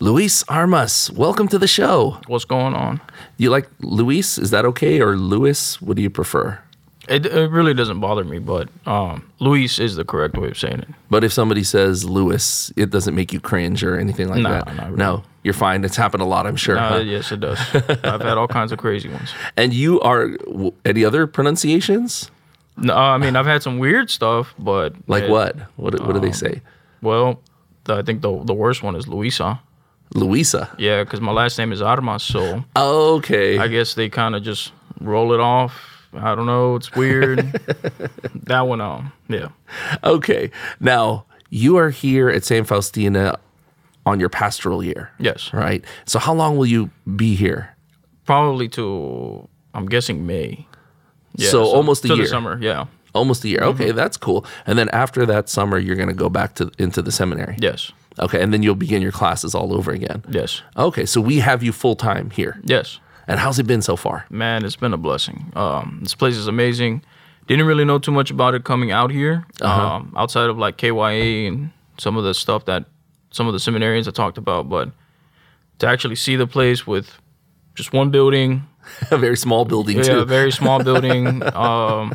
Luis Armas, welcome to the show. What's going on? You like Luis? Is that okay? Or Luis? What do you prefer? It, it really doesn't bother me, but um, Luis is the correct way of saying it. But if somebody says Luis, it doesn't make you cringe or anything like No, that. really. No, you're fine. It's happened a lot, I'm sure. Uh, huh? yes, it does. I've had all kinds of crazy ones. And you are any other pronunciations? No, I mean, I've had some weird stuff, but Like it- what? What, what Um, do they say? Well, I think the the worst one is Luisa. Luisa. Yeah, because my last name is Armas, so Okay. I guess they kind of just roll it off. I don't know. It's weird. that one, um, yeah. okay. Now, you are here at St. Faustina on your pastoral year, Yes, right? So, how long will you be here? probably to I'm guessing May. Yeah, So almost a year. The summer, yeah. Almost a year. Mm-hmm. Okay, that's cool. And then after that summer, you're going to go back to into the seminary. Yes, Okay, and then you'll begin your classes all over again. yes, Okay, so we have you full time here. yes. And how's it been so far? Man, it's been a blessing. Um, this place is amazing. Didn't really know too much about it coming out here, Uh-huh. um, outside of like KYA and some of the stuff that some of the seminarians I talked about. But to actually see the place with just one building, a very small building yeah, too. a very small building, um,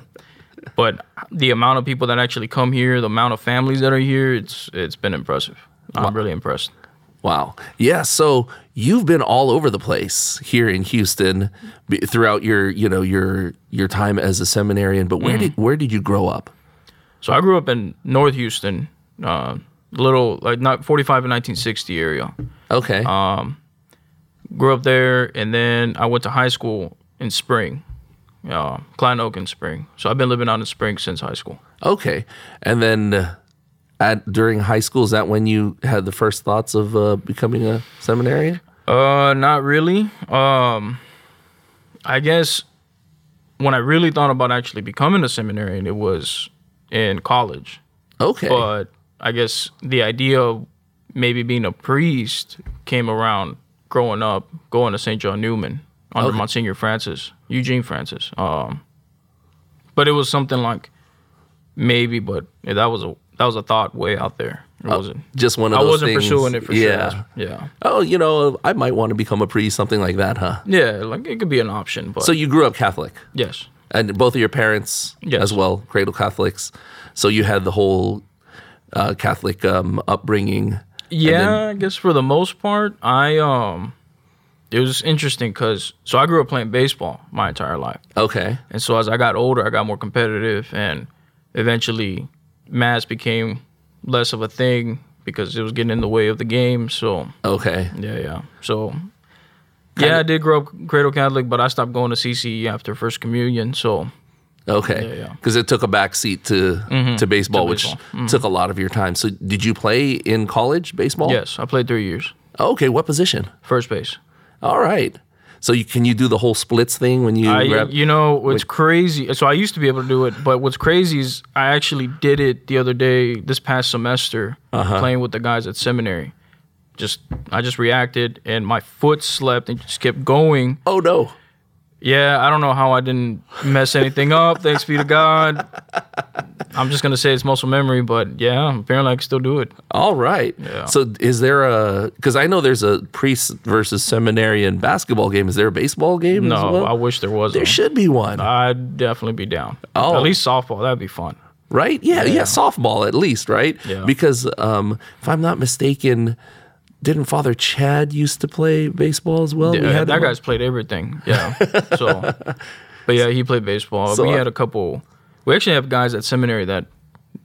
but the amount of people that actually come here, the amount of families that are here, it's it's been impressive. I'm really impressed. Wow. Yeah. So you've been all over the place here in Houston throughout your, you know, your your time as a seminarian. But Mm. where did where did you grow up? So I grew up in North Houston, uh, little like not 45 and 1960 area. Okay. Uh, grew up there, and then I went to high school in Spring, uh, Klein Oak in Spring. So I've been living out in Spring since high school. okay. And then uh, at during high school, is that when you had the first thoughts of uh, becoming a seminarian? Uh, not really. Um, I guess when I really thought about actually becoming a seminarian, it was in college. Okay. But I guess the idea of maybe being a priest came around growing up, going to St. John Neumann under Okay. Monsignor Francis, Eugene Francis. Um, but it was something like maybe, but that was a that was a thought way out there. It wasn't. Just one of I those I wasn't things- pursuing it for yeah. sure. Yeah. Oh, you know, I might want to become a priest, something like that, huh? Yeah, like it could be an option, but So you grew up Catholic, yes. and both of your parents Yes. as well, cradle Catholics. So you had the whole uh, Catholic um, upbringing. Yeah, I guess for the most part, I um, it was interesting because so I grew up playing baseball my entire life, Okay. and so as I got older, I got more competitive, and eventually, mass became less of a thing because it was getting in the way of the game. So Okay. yeah, yeah. So yeah, I did grow up cradle Catholic, but I stopped going to CCE after First Communion. So Okay. Yeah, yeah. Because it took a back seat to to baseball, To which baseball. Mm-hmm. took a lot of your time. So did you play in college baseball? yes, I played three years, Okay. What position? first base. All right. So you can you do the whole splits thing when you I, grab? you know, what's crazy. So I used to be able to do it, but what's crazy is I actually did it the other day, this past semester, Uh-huh. playing with the guys at seminary. Just I just reacted, and my foot slept and just kept going. oh no. Yeah, I don't know how I didn't mess anything up. Thanks be to God. I'm just gonna say it's muscle memory, but yeah, apparently I can still do it. All right. Yeah. So is there a? Because I know there's a priest versus seminarian basketball game. Is there a baseball game? as No, well? I wish there was. there one. should be one, I'd definitely be down. Oh. At least softball, that'd be fun. right? Yeah, yeah, softball at least, right? Yeah. Because um, if I'm not mistaken, didn't Father Chad used to play baseball as well? We Yeah, had that guy's played everything. Yeah. so, but yeah, he played baseball. So, we had a couple. We actually have guys at seminary that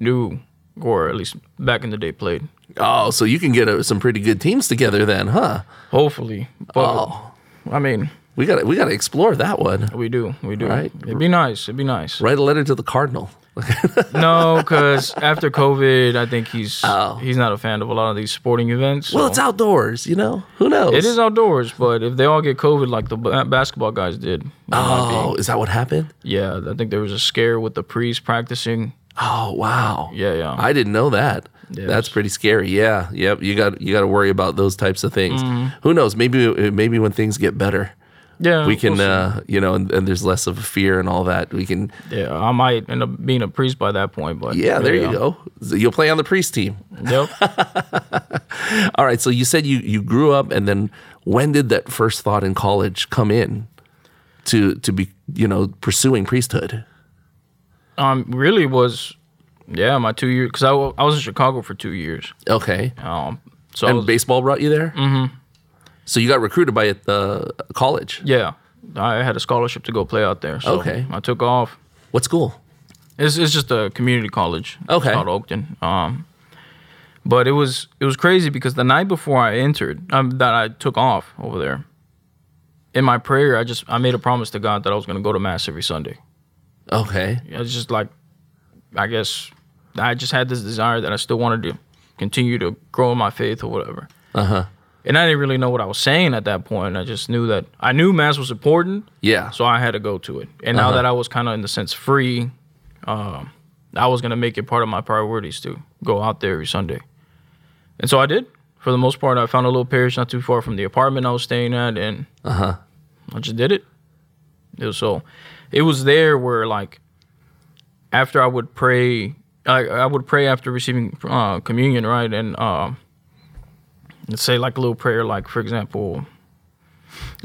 knew, or at least back in the day, played. Oh, so you can get uh some pretty good teams together then, huh? Hopefully, but Oh. I mean, We got to we got to explore that one. we do, we do. Right. It'd be nice. It'd be nice. Write a letter to the cardinal. No, because after COVID, I think he's Oh. he's not a fan of a lot of these sporting events. Well, it's outdoors, you know. Who knows? It is outdoors, but if they all get COVID like the ba- basketball guys did, it might be- Oh, is that what happened? yeah, I think there was a scare with the priest practicing. Oh, wow. Yeah, yeah. I didn't know that. Yes. That's pretty scary. Yeah. Yep. You got you got to worry about those types of things. Mm-hmm. Who knows? Maybe maybe when things get better, Yeah, we can, we'll uh, you know, and, and there's less of a fear and all that. We can, Yeah, I might end up being a priest by that point, but yeah, there you go. You'll play on the priest team. Yep. All right. So you said you you grew up, and then when did that first thought in college come in to to be you know pursuing priesthood? um, really was, yeah, my two years because I, I was in Chicago for two years. Okay. Um, so And was- baseball brought you there. Mm-hmm. So you got recruited by uh, college. yeah, I had a scholarship to go play out there. So Okay. I took off. What school? It's, it's just a community college. Okay. It's called Oakton. Um, but it was it was crazy because the night before I entered, um, that I took off over there. In my prayer, I just I made a promise to God that I was going to go to mass every Sunday. Okay. It's just like, I guess, I just had this desire that I still wanted to continue to grow in my faith or whatever. Uh huh. And I didn't really know what I was saying at that point. I just knew that I knew mass was important, Yeah. so I had to go to it. And now that I was kind of in the sense free, um, I was gonna make it part of my priorities to go out there every Sunday. And so I did. For the most part, I found a little parish not too far from the apartment I was staying at, and Uh huh. I just did it. It was so, it was there where like, after I would pray, I, I would pray after receiving uh, communion, right, and um, let's say like a little prayer, like for example,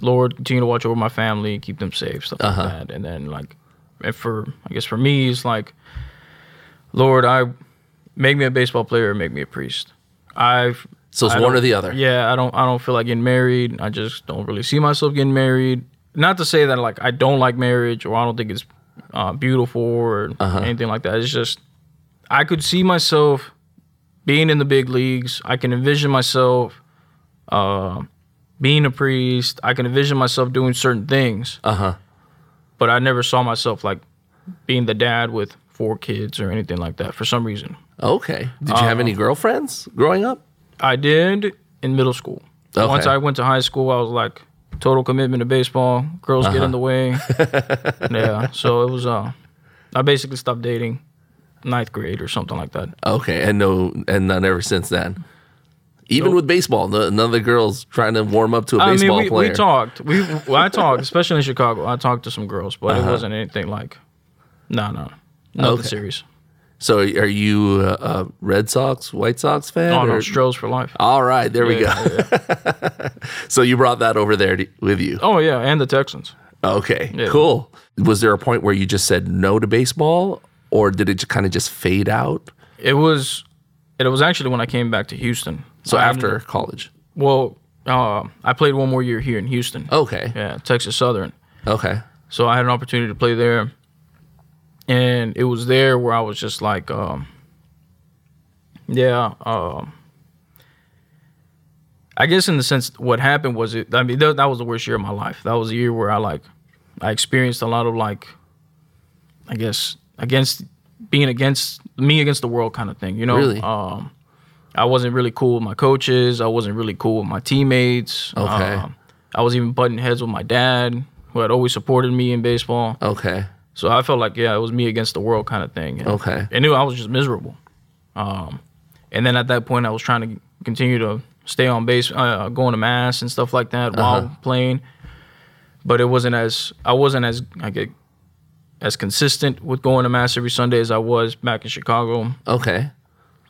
Lord, continue to watch over my family, keep them safe, stuff Uh-huh. like that, and then like, and for I guess for me, it's like, Lord, I make me a baseball player, or make me a priest. I've So it's I one or the other. Yeah, I don't I don't feel like getting married. I just don't really see myself getting married. Not to say that like I don't like marriage or I don't think it's uh, beautiful or Uh-huh. anything like that. It's just I could see myself being in the big leagues. I can envision myself uh, being a priest. I can envision myself doing certain things, Uh huh. but I never saw myself like being the dad with four kids or anything like that for some reason. Okay. Did you have any girlfriends growing up? I did in middle school. Okay. Once I went to high school, I was like total commitment to baseball. Girls get in the way. yeah. So it was uh I basically stopped dating ninth grade or something like that. Okay, and no, and none ever since then. Even with baseball, no, none of the girls trying to warm up to a I mean, baseball we, player. we talked. We well, I talked, especially in Chicago. I talked to some girls, but Uh-huh. it wasn't anything like no, no. Nothing Okay. serious. so, are you a, Red Sox, White Sox fan? Oh no, Stros for life. All right, there we go. Yeah, yeah. So you brought that over there to, with you. Oh yeah, and the Texans. Okay, Yeah. cool. Was there a point where you just said no to baseball, or did it kind of just fade out? It was it was actually when I came back to Houston. So I after up- college. well, uh, I played one more year here in Houston. Okay. Yeah, Texas Southern. Okay. So I had an opportunity to play there. And it was there where I was just like, um, yeah, um, I guess in the sense what happened was it, I mean, that, that was the worst year of my life. That was a year where I like, I experienced a lot of like, I guess, against being against me against the world kind of thing, you know? Really? Um, I wasn't really cool with my coaches. I wasn't really cool with my teammates. Okay. Um, I was even butting heads with my dad, who had always supported me in baseball. Okay. So I felt like, yeah, it was me against the world kind of thing. And, Okay. And knew I was just miserable. Um, and then at that point, I was trying to continue to stay on base, uh, going to mass and stuff like that while playing. But it wasn't as I wasn't as I get as consistent with going to mass every Sunday as I was back in Chicago. Okay.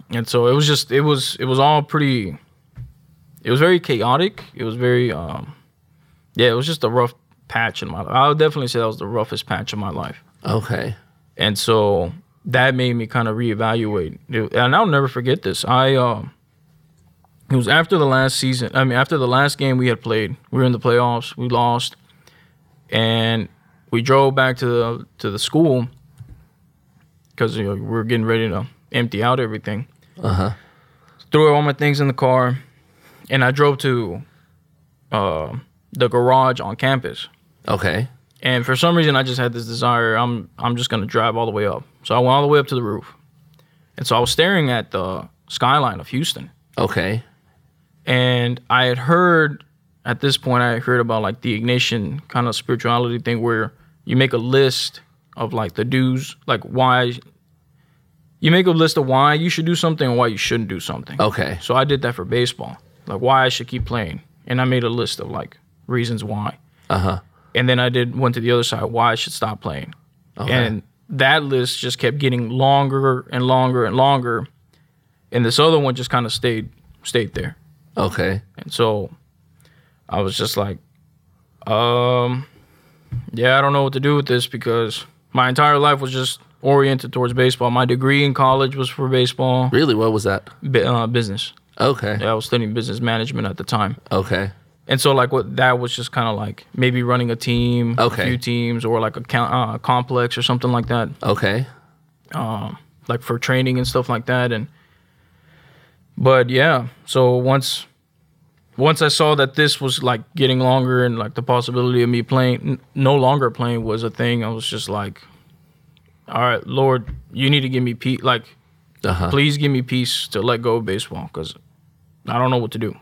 And so it was just it was it was all pretty. It was very chaotic. It was very um, yeah. It was just a rough patch in my life. I would definitely say that was the roughest patch of my life. Okay. And so that made me kind of reevaluate. It- And I'll never forget this. I um it was after the last season. I mean, after the last game we had played, we were in the playoffs. We lost, and we drove back to the to the school because you know, we were getting ready to empty out everything. Uh huh. Threw all my things in the car, and I drove to uh, the garage on campus. Okay. And for some reason, I just had this desire. I'm I'm just gonna drive all the way up. So I went all the way up to the roof, and so I was staring at the skyline of Houston. Okay. And I had heard at this point, I had heard about like the Ignatian kind of spirituality thing, where you make a list of like the do's, like why. You make a list of why you should do something and why you shouldn't do something. Okay. So I did that for baseball, like why I should keep playing, and I made a list of like reasons why. Uh huh. and then I did went to the other side why I should stop playing, and that list just kept getting longer and longer and longer, and this other one just kind of stayed stayed there, Okay. and so I was just like, um, yeah, I don't know what to do with this because my entire life was just oriented towards baseball. My degree in college was for baseball, Really? What was that? bu- uh, business. Okay. Yeah, I was studying business management at the time. Okay. And so, like, what that was just kind of like maybe running a team, Okay. a few teams, or like a count, uh, complex or something like that, Okay. like for training and stuff like that. And but yeah, so once once I saw that this was like getting longer and like the possibility of me playing, n- no longer playing was a thing, I was just like, all right, Lord, you need to give me peace. Like, Uh-huh. please give me peace to let go of baseball because I don't know what to do.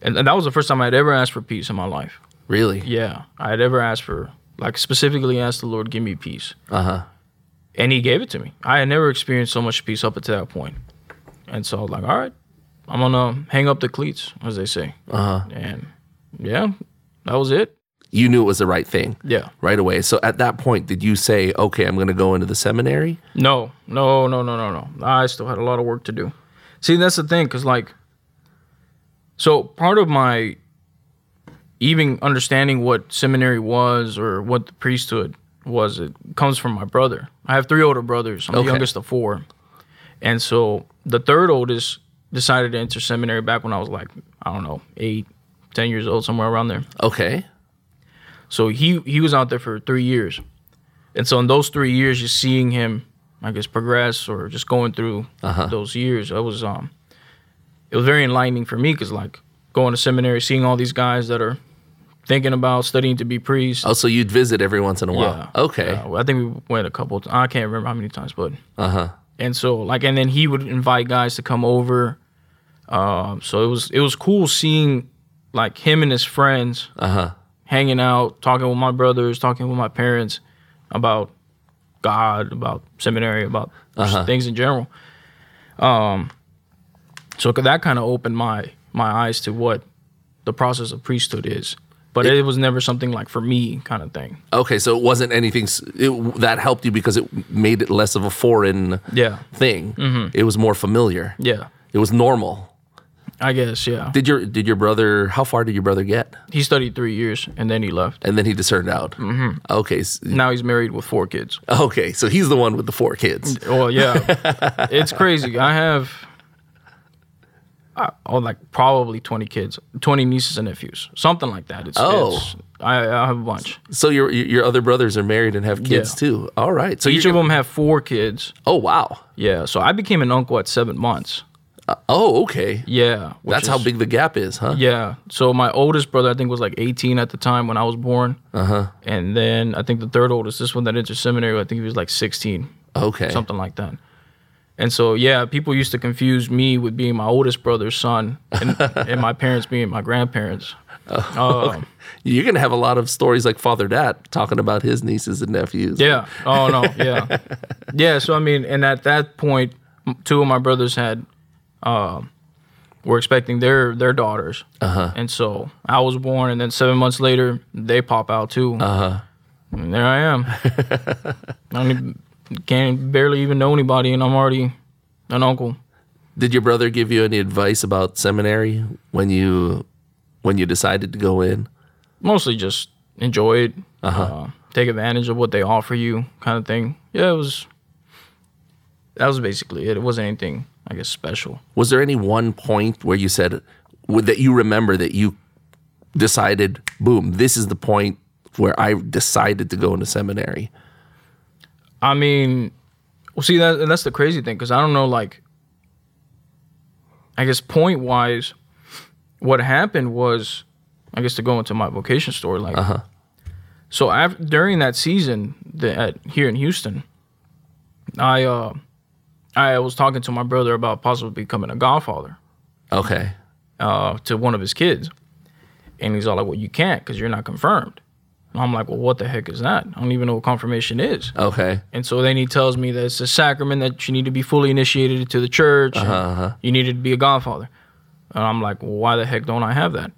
And, and that was the first time I'd ever asked for peace in my life. Really? Yeah, I had ever asked for, like, specifically asked the Lord, give me peace. Uh huh. And He gave it to me. I had never experienced so much peace up until that point. And so, I was like, all right, I'm gonna hang up the cleats, as they say. Uh huh. And yeah, that was it. You knew it was the right thing Yeah. right away. So at that point, did you say, "Okay, I'm to go into the seminary"? No, no, no, no, no, no. I still had a lot of work to do. See, that's the thing, because like, so part of my even understanding what seminary was or what the priesthood was, it comes from my brother. I have three older brothers. I'm Okay. the youngest of four, and so the third oldest decided to enter seminary back when I was like, I don't know, eight, ten years old, somewhere around there. Okay. So he he was out there for three years, and so in those three years, just seeing him, I guess, progress or just going through those years, I was um, it was very enlightening for me because like going to seminary, seeing all these guys that are thinking about studying to be priests. Oh, so you'd visit every once in a while. Okay. Yeah, I think we went a couple. I can't remember how many times, but Uh huh. And so like and then he would invite guys to come over. Um, so it was it was cool seeing like him and his friends Uh huh. hanging out, talking with my brothers, talking with my parents about God, about seminary, about Uh-huh. things in general. Um, so that kind of opened my my eyes to what the process of priesthood is. But it, was never something like for me kind of thing. Okay, so it wasn't anything it, that helped you because it made it less of a foreign Yeah, thing. It was more familiar. yeah, It was normal. I guess yeah. Did your did your brother? How far did your brother get? He studied three years and then he left. And then he discerned out. Mm-hmm. Okay. Now he's married with four kids. Okay. So he's the one with the four kids. Well, yeah, it's crazy. I have, I, oh, like probably twenty kids, twenty nieces and nephews, something like that. It's, Oh. it's, I, I have a bunch. So your your other brothers are married and have kids Yeah. too. All right. So Each of them have four kids. Oh wow. Yeah, so I became an uncle at seven months. Oh okay. Yeah, That's how big the gap is, huh? Yeah, so my oldest brother I think was like eighteen at the time when I was born, Uh huh. and then I think the third oldest, this one that entered seminary, I think he was like sixteen. Okay. something like that. And so, yeah, people used to confuse me with being my oldest brother's son and, and my parents being my grandparents. Um, You're gonna have a lot of stories like Father Dad talking about his nieces and nephews. yeah. Oh, no. Yeah. Yeah. So, I mean, and at that two of my brothers had, um, were expecting their their daughters. Uh-huh. And so I was born, and then seven months later, they pop out too. Uh-huh. And there I am. I don't even, can't barely even know anybody, and I'm already an uncle. Did your brother give you any advice about seminary when you when you decided to go in? mostly just enjoy it, uh-huh take advantage of what they offer you, kind of thing. Yeah, it was. That was basically it. It wasn't anything, I guess, special. Was there any one point where you said that you remember that you decided, boom, this is the point where I decided to go into seminary? I mean, well, see that, and that's the crazy thing because I don't know, like, I guess point wise, what happened was, I guess to go into my vocation story, like, uh-huh. so after, during that season that at, here in Houston, I uh, I was talking to my brother about possibly becoming a godfather. Okay. uh, to one of his kids. And he's all like, well, you can't because you're not confirmed. I'm like, well, what the heck is that? I don't even know what confirmation is. Okay. And so then he tells me that it's a sacrament that you need to be fully initiated into the church. and Uh-huh. You needed to be a godfather. And I'm like, well, why the heck don't I have that?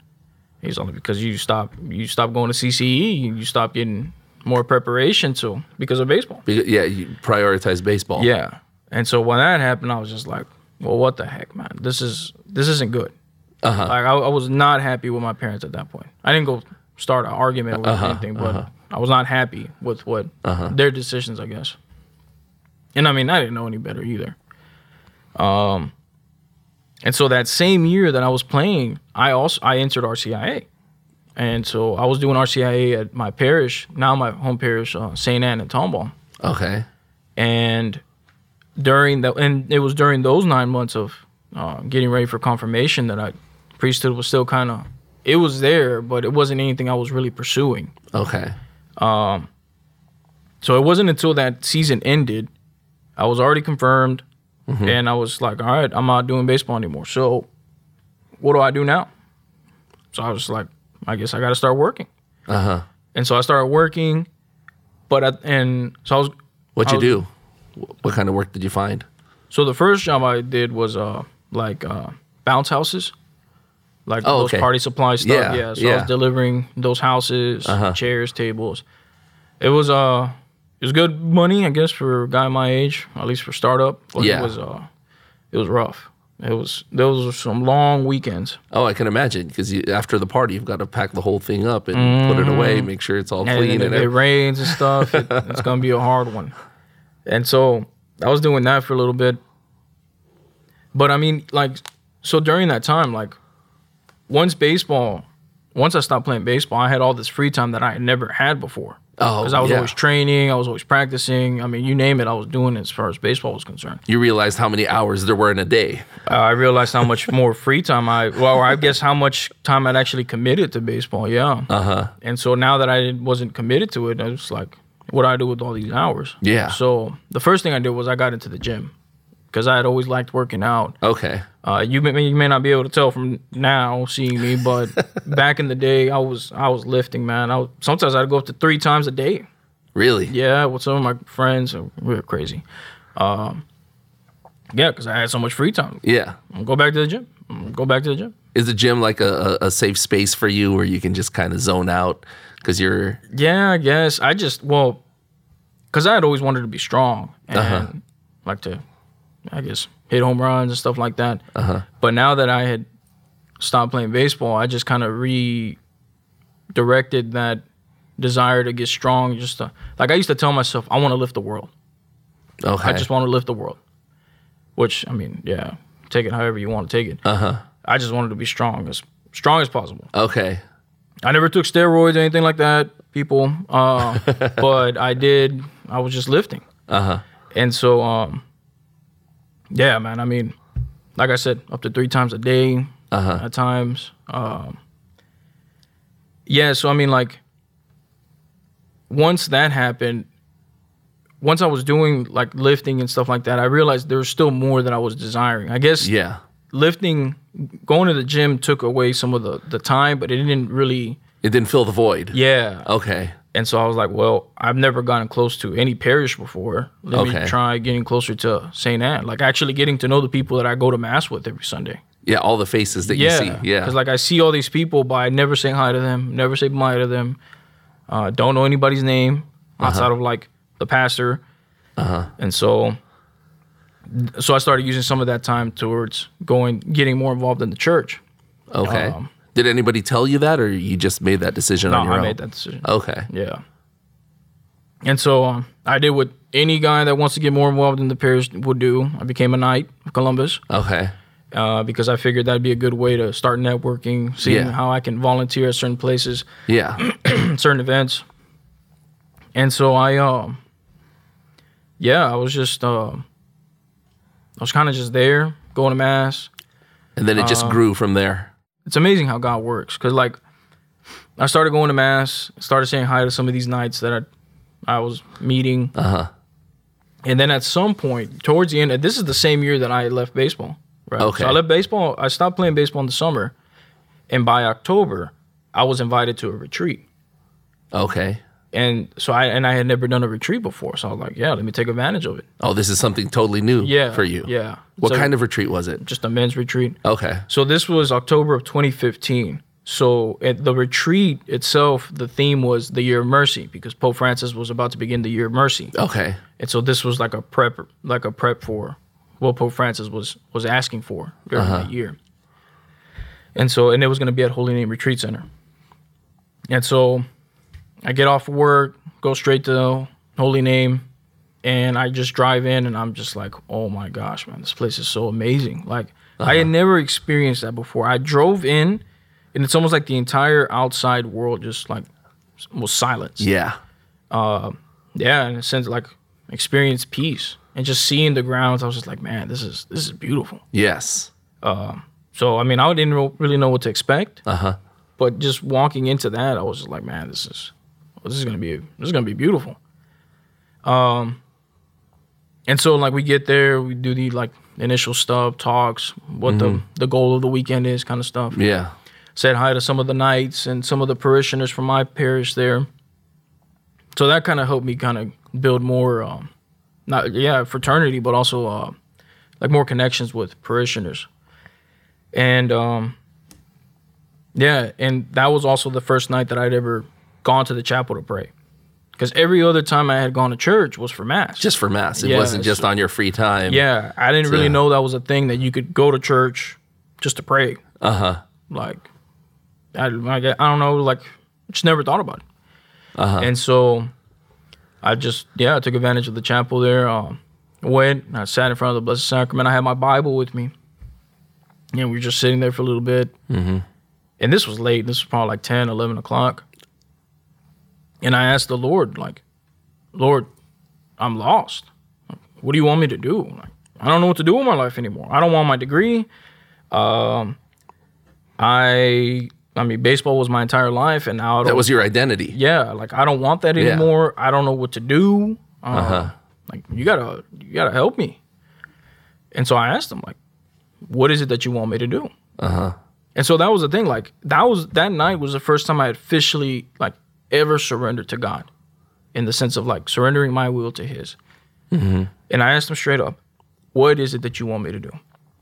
He's only because you stop you stop going to CCE, you stop getting more preparation to because of baseball. Because, yeah, you prioritize baseball. Yeah. And so when that happened, I was just like, well, what the heck, man? This is this isn't good. Uh-huh. Like I, I was not happy with my parents at that point. I didn't go start an argument or anything, but I was not happy with what their decisions, I guess. And I mean, I didn't know any better either. Um, and so that same year that I was playing, I also I entered RCIA, and so I was doing RCIA at my parish, now my home parish, uh, Saint Anne in Tomball Okay. and during the and it was during those nine months of uh, getting ready for confirmation that I priesthood was still kind of it was there, but it wasn't anything I was really pursuing. Okay. So it wasn't until that season ended, I was already confirmed, and I was like, all right, I'm not doing baseball anymore. So what do I do now? So I was like, I guess I got to start working. Uh huh. And so I started working, but I, and so I was What'd you was- do? What kind of work did you find? So the first job I did was uh like uh bounce houses. Like Oh, those okay. party supply stuff. Yeah, Yeah. So I was delivering those houses, Uh-huh. chairs, tables. It was uh it was good money, I guess, for a guy my age, at least for startup. But Yeah. it was uh it was rough. It was those were some long weekends. Oh, I can imagine because after the party, you've got to pack the whole thing up and put it away, make sure it's all And clean and if it rains and stuff, it, it's gonna be a hard one. And so I was doing that for a little bit. But I mean, like, so during that time, like, once baseball, once I stopped playing baseball, I had all this free time that I had never had before. Oh, because I was yeah. always training, I was always practicing. I mean, you name it, I was doing it as far as baseball was concerned. You realized how many hours there were in a day. Uh, I realized how much more free time I, well, I guess how much time I'd actually committed to baseball. Yeah. Uh huh. And so now that I wasn't committed to it, I was like, what do I do with all these hours? Yeah. So the first thing I did was I got into the gym because I had always liked working out. Okay. Uh, you may you may not be able to tell from now seeing me, but back in the day, I was I was lifting, man. I was, sometimes I'd go up to three times a day. Really? Yeah, with some of my friends, we were crazy. Um, yeah, because I had so much free time. Yeah. I'll go back to the gym. I'll Go back to the gym. Is the gym like a, a, safe space for you where you can just kind of zone out because you're Yeah, I guess I just well, because I had always wanted to be strong and Uh-huh. like to, I guess, hit home runs and stuff like that. Uh-huh. But now that I had stopped playing baseball, I just kind of redirected that desire to get strong. Just to, like I used to tell myself, I want to lift the world. okay? I just want to lift the world. Which I mean, yeah, take it however you want to take it. uh huh. I just wanted to be strong as strong as possible. Okay. I never took steroids or anything like that, people. Uh, but I did. I was just lifting, Uh huh. and so um, yeah, man. I mean, like I said, up to three times a day Uh huh. at times. Um, yeah, so I mean, like, once that happened, once I was doing like lifting and stuff like that, I realized there was still more that I was desiring. I guess Yeah. lifting, going to the gym took away some of the the time, but it didn't really. It didn't fill the void. Yeah, Okay. And so I was like, well, I've never gotten close to any parish before. Let Okay. me try getting closer to St. Anne. Like actually getting to know the people that I go to mass with every Sunday. Yeah. All the faces that you see. Yeah. Because like I see all these people, but I never say hi to them, never say bye to them. Uh, don't know anybody's name outside of like the pastor. Uh-huh. And so so I started using some of that time towards going getting more involved in the church. okay. um, Did anybody tell you that, or you just made that decision No, on your I own? made that decision. Okay. Yeah. And so um, I did what any guy that wants to get more involved in the parish would do. I became a knight of Columbus Okay. uh, because I figured that'd be a good way to start networking, seeing Yeah. how I can volunteer at certain places, Yeah. certain events. And so I, um, yeah, I was just, uh, I was kind of just there going to mass. And then it just Uh, grew from there. It's amazing how God works because, like, I started going to mass, started saying hi to some of these knights that I, I was meeting. Uh huh. And then at some point, towards the end, this is the same year that I left baseball. Right. Okay. So I left baseball. I stopped playing baseball in the summer, and by October, I was invited to a retreat. Okay. And so I and I had never done a retreat before, so I was like, yeah, let me take advantage of it. Oh, this is something totally new Yeah. for you. Yeah. What So kind of retreat was it? Just a men's retreat. Okay. So this was October of 2015. So at the retreat itself, the theme was the year of mercy because Pope Francis was about to begin the year of mercy, Okay. and so this was like a prep, like a prep for what Pope Francis was was asking for during uh-huh. that year. And so, and it was going to be at Holy Name Retreat Center. And so, I get off work, go straight to Holy Name, and I just drive in, and I'm just like, oh my gosh, man, this place is so amazing. Like I had uh-huh. never experienced that before. I drove in, and it's almost like the entire outside world just like was silence. Yeah. Uh, yeah, in a sense, like experience peace and just seeing the grounds. I was just like, man, this is this is beautiful. Yes. Uh, so I mean, I didn't really know what to expect, Uh huh. but just walking into that, I was just like, man, this is this is gonna be this is gonna be beautiful. Um, and so like we get there, we do the like initial stuff, talks, what the the goal of the weekend is, kind of stuff. Yeah. said hi to some of the knights and some of the parishioners from my parish there. So that kind of helped me kind of build more, um, not yeah, fraternity, but also uh, like more connections with parishioners. And um, yeah, and that was also the first night that I'd ever gone to the chapel to pray, because every other time I had gone to church was for mass. Just for mass. It Yeah, wasn't just on your free time. yeah, I didn't really know that was a thing that you could go to church just to pray. Uh huh. like I, like, I don't know, like just never thought about it. Uh-huh. And so I just yeah, I took advantage of the chapel there. Um, went, I sat in front of the Blessed Sacrament. I had my Bible with me. Know, we were just sitting there for a little bit. Mm-hmm. And this was late. This was probably like 10, 11 o'clock. And I asked the Lord, like, Lord, I'm lost. What do you want me to do? Like, I don't know what to do with my life anymore. I don't want my degree. Um, I, I mean, baseball was my entire life, and now I don't, That was your identity. yeah, like I don't want that anymore. Yeah. I don't know what to do. Uh, Uh-huh. Like you gotta, you gotta help me. And so I asked him, like, what is it that you want me to do? Uh huh. And so that was the thing. Like that was that night was the first time I officially like ever surrendered to God, in the sense of like surrendering my will to His. Mm-hmm. And I asked him straight up, "What is it that you want me to do?"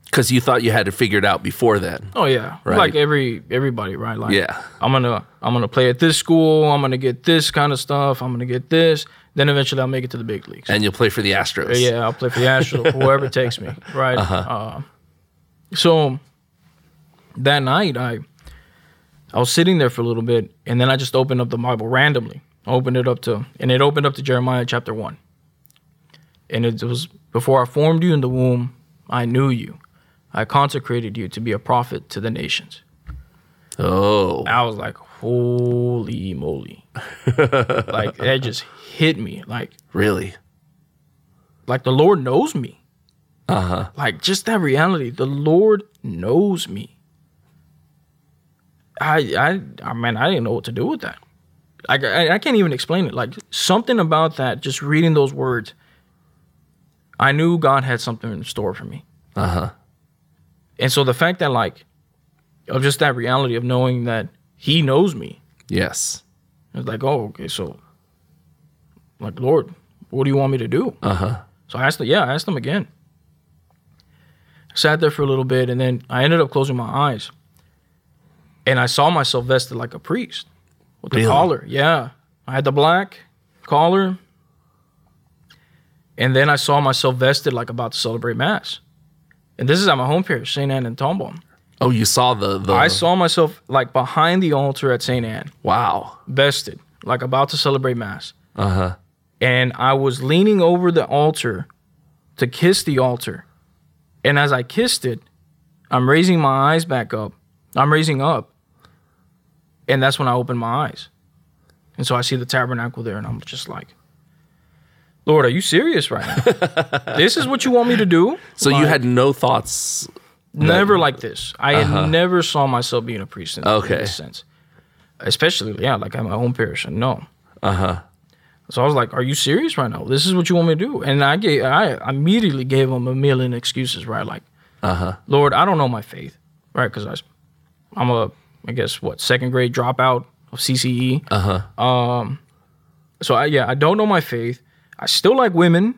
Because you thought you had to figure it out before that. Oh yeah, Right. like every everybody, right? Like Yeah. I'm gonna I'm gonna play at this school. I'm gonna get this kind of stuff. I'm gonna get this. Then eventually I'll make it to the big leagues. And you'll play for the Astros. yeah, I'll play for the Astros, whoever takes me, right? uh so that night I I was sitting there for a little bit, and then I just opened up the Bible randomly. I opened it up to, and it opened up to Jeremiah chapter one. And it was before I formed you in the womb, I knew you. I consecrated you to be a prophet to the nations. Oh. I was like, holy moly. like that just hit me. Like Really? like the Lord knows me. Uh huh. Like just that reality. The Lord knows me. I I I mean I didn't know what to do with that. Like I, I can't even explain it. Like something about that, just reading those words, I knew God had something in store for me. Uh huh. And so the fact that like of just that reality of knowing that he knows me, Yes. It's like, oh, okay, so, like, Lord, what do you want me to do? Uh huh. So I asked yeah, I asked him again. Sat there for a little bit, and then I ended up closing my eyes. And I saw myself vested like a priest with the Really? collar. Yeah. I had the black collar. And then I saw myself vested like about to celebrate Mass. And this is at my home parish, St. Anne and Tomball. Oh, you saw the the. I saw myself like behind the altar at St. Anne, Wow. vested, like about to celebrate Mass. Uh huh. and I was leaning over the altar to kiss the altar. And as I kissed it, I'm raising my eyes back up. I'm raising up. And that's when I opened my eyes. And so I see the tabernacle there, and I'm just like, Lord, are you serious right now? this is what you want me to do? So you had no thoughts. never like this. I had never saw myself being a priest in, in Okay. this sense. Especially, yeah, like at my home parish. No. Uh huh. So I was like, "Are you serious right now? This is what you want me to do?" And I gave, I immediately gave him a million excuses, right? Like, Uh huh. Lord, I don't know my faith, right? Because I, I'm a, I guess what second grade dropout of CCE. Uh huh. So I, yeah, I don't know my faith. I still like women,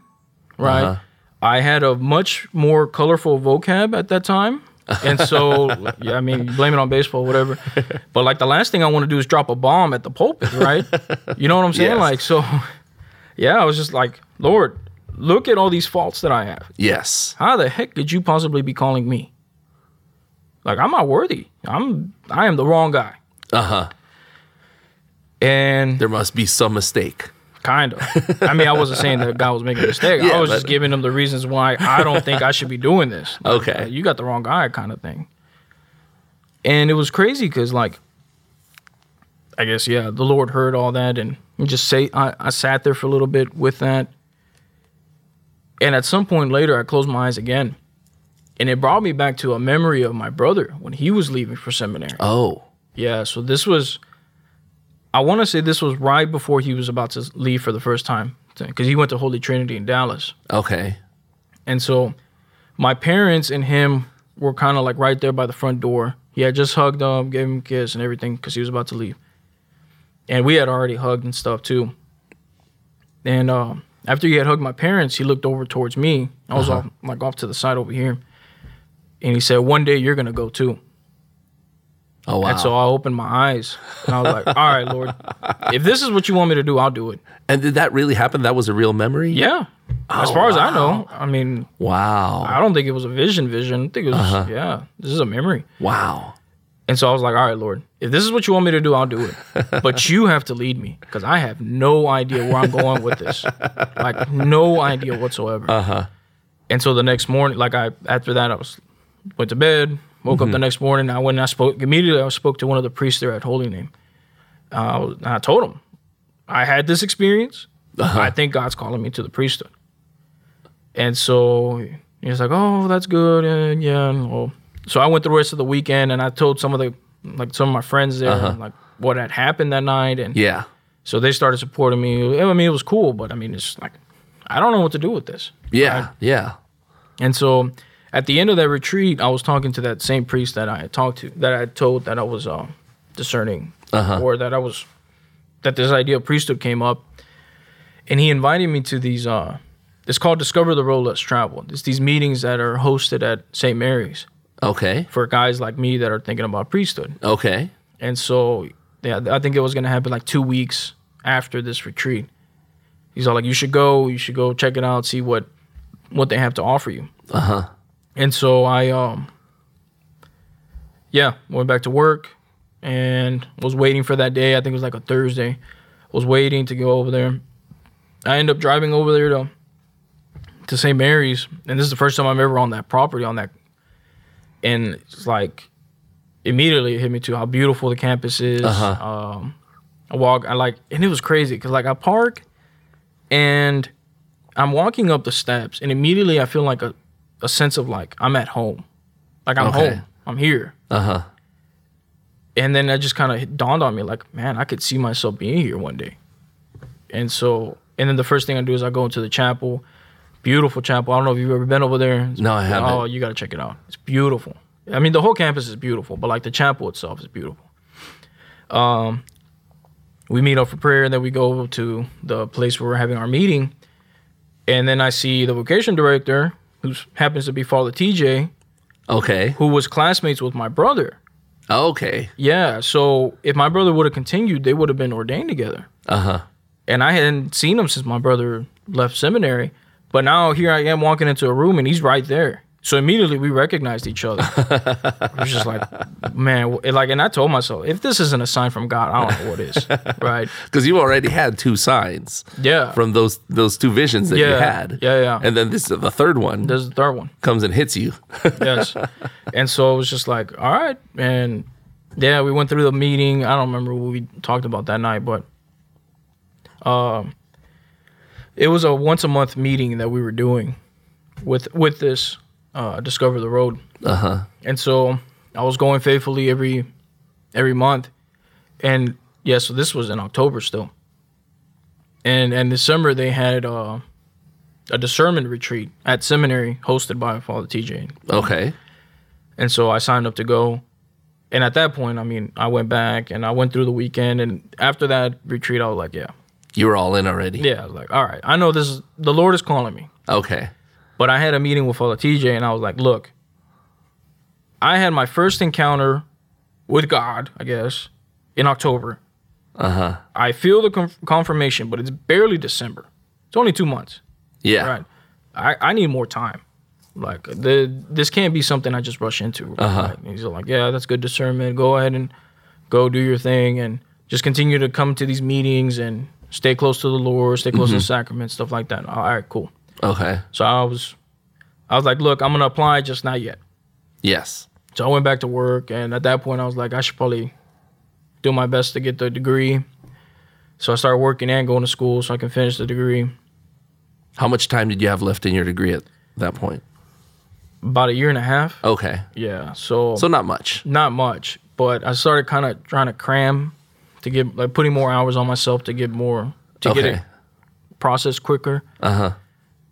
right? Uh-huh. I had a much more colorful vocab at that time And so, yeah, I mean, blame it on baseball, whatever. But like the last thing I want to do is drop a bomb at the pulpit, right? You know what I'm saying? Yes. Like, so, yeah, I was just like, Lord, look at all these faults that I have. Yes. How the heck could you possibly be calling me? Like, I'm not worthy. I'm, I am the wrong guy. Uh huh. And There must be some mistake. Kind of. I mean, I wasn't saying that God was making a mistake. Yeah, I was just giving him the reasons why I don't think I should be doing this. Like, Okay. uh, you got the wrong guy, kind of thing. And it was crazy because, like, I guess yeah, the Lord heard all that, and just say I, I sat there for a little bit with that. And at some point later, I closed my eyes again, and it brought me back to a memory of my brother when he was leaving for seminary. Oh. Yeah, so this was, I want to say this was right before he was about to leave for the first time, because he went to Holy Trinity in Dallas, Okay. and so my parents and him were kind of like right there by the front door. He had just hugged him, gave him a kiss and everything, because he was about to leave, and we had already hugged and stuff too. And um, after he had hugged my parents, he looked over towards me. I was off, like off to the side over here, and he said, "One day you're gonna go too." Oh wow. And so I opened my eyes and I was like, all right, Lord, if this is what you want me to do, I'll do it. and did that really happen? That was a real memory? Yeah. as far as I know, I mean, Wow. I don't think it was a vision vision. I think it was, yeah, this is a memory. Wow. And so I was like, all right, Lord, if this is what you want me to do, I'll do it. But you have to lead me because I have no idea where I'm going with this. Like, no idea whatsoever. Uh huh. And so the next morning, like, I, after that, I was, went to bed, woke up the mm-hmm. next morning. I went and I spoke, immediately I spoke to one of the priests there at Holy Name. Uh, I and I told him, I had this experience. Uh-huh. I think God's calling me to the priesthood. And so he was like, "Oh, that's good." And yeah, and well, so I went the rest of the weekend, and I told some of the like some of my friends there uh-huh. like what had happened that night, and Yeah. so they started supporting me. I mean, it was cool, but I mean, it's like I don't know what to do with this. Yeah. Yeah. And so at the end of that retreat, I was talking to that same priest that I had talked to, that I had told that I was uh, discerning, or that I was, that this idea of priesthood came up. And he invited me to these, uh, it's called Discover the Road Less Traveled. It's these meetings that are hosted at St. Mary's Okay. for guys like me that are thinking about priesthood. Okay. And so, yeah, I think it was going to happen like two weeks after this retreat. He's all like, "You should go. You should go check it out. See what what they have to offer you." Uh huh. And so I, um, yeah, went back to work and was waiting for that day. I think it was like a Thursday. Was waiting to go over there. I end up driving over there to to St. Mary's, and this is the first time I'm ever on that property on that. And it's like immediately it hit me too how beautiful the campus is. Uh-huh. Um, I walk, I like, and it was crazy because like I park, and I'm walking up the steps, and immediately I feel like a, a sense of like I'm at home, like I'm Okay. home, I'm here. Uh huh. And then that just kind of dawned on me, like, man, I could see myself being here one day. And so, and then the first thing I do is I go into the chapel, beautiful chapel. I don't know if you've ever been over there. It's- No, I haven't. Oh, you got to check it out. It's beautiful. I mean, the whole campus is beautiful, but like the chapel itself is beautiful. Um, we meet up for prayer, and then we go to the place where we're having our meeting. And then I see the vocation director, who happens to be Father TJ, Okay. who was classmates with my brother. Okay. Yeah, so if my brother would have continued, they would have been ordained together. Uh huh. And I hadn't seen him since my brother left seminary. But now here I am walking into a room and he's right there. So immediately we recognized each other. it was just like, man, like, and I told myself, if this isn't a sign from God, I don't know what is. right? Because you already had two signs Yeah. from those those two visions that you had. Yeah, yeah. And then this the third one There's the third one. comes and hits you. yes. And so it was just like, all right. And yeah, we went through the meeting. I don't remember what we talked about that night, but um, it was a once a month meeting that we were doing with with this uh, Discover the Road. Uh huh. And so I was going faithfully every every month. And yeah, so this was in October still. And and this summer they had uh, a discernment retreat at seminary hosted by Father TJ. Okay. And so I signed up to go. And at that point, I mean, I went back and I went through the weekend. And after that retreat, I was like, yeah, You were all in already. yeah. I was like, all right, I know this is the Lord is calling me. Okay. But I had a meeting with Father TJ and I was like, look, I had my first encounter with God, I guess, in October. Uh Uh-huh. I feel the conf- confirmation, but it's barely December. It's only two months. Yeah. Right. I, I need more time. Like the this can't be something I just rush into. Uh-huh. Right? He's like, yeah, that's good discernment. Go ahead and go do your thing and just continue to come to these meetings and stay close to the Lord, stay close to Mm-hmm. the sacrament, stuff like that. All right, cool. Okay. So I was, I was like, look, I'm gonna apply, just not yet. Yes. So I went back to work, and at that point, I was like, I should probably do my best to get the degree. So I started working and going to school so I can finish the degree. How much time did you have left in your degree at that point? About a year and a half. Okay. Yeah. So, So not much. not much, but I started kind of trying to cram to get like putting more hours on myself to get more to get it processed quicker. Uh huh.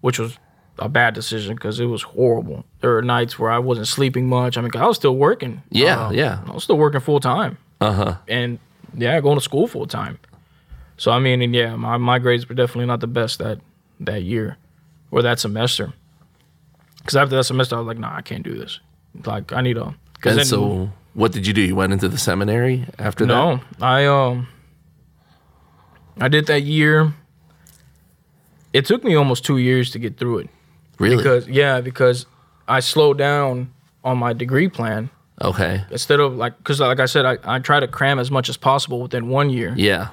Which was a bad decision because it was horrible. There were nights where I wasn't sleeping much. I mean, I was still working. Yeah, Uh, yeah. I was still working full time. Uh huh. and yeah, going to school full time. So I mean, and yeah, my, my grades were definitely not the best that that year or that semester. Because after that semester, I was like, nah, I can't do this. Like, I need a. Cause And then- so, what did you do? You went into the seminary after that? no, I um, I did that year. It took me almost two years to get through it Really? because yeah, because I slowed down on my degree plan okay. instead of like because like I said, I, I try to cram as much as possible within one year. Yeah.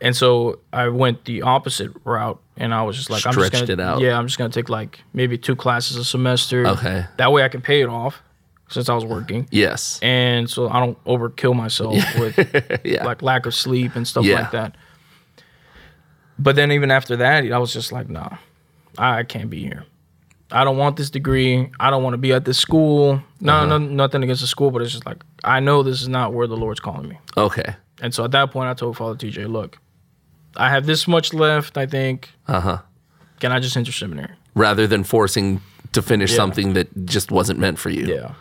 And so I went the opposite route, and I was just like, I'm just gonna, it out. Yeah, I'm just gonna take like maybe two classes a semester. Okay. That way I can pay it off since I was working, Yes. and so I don't overkill myself with yeah. like lack of sleep and stuff Yeah. like that. But then even after that, I was just like, nah, I can't be here. I don't want this degree. I don't want to be at this school. No, Uh-huh. no, nothing against the school, but it's just like I know this is not where the Lord's calling me. okay. And so at that point, I told Father TJ, look, I have this much left, I think. Uh huh. Can I just enter seminary? Rather than forcing to finish Yeah. something that just wasn't meant for you. Yeah.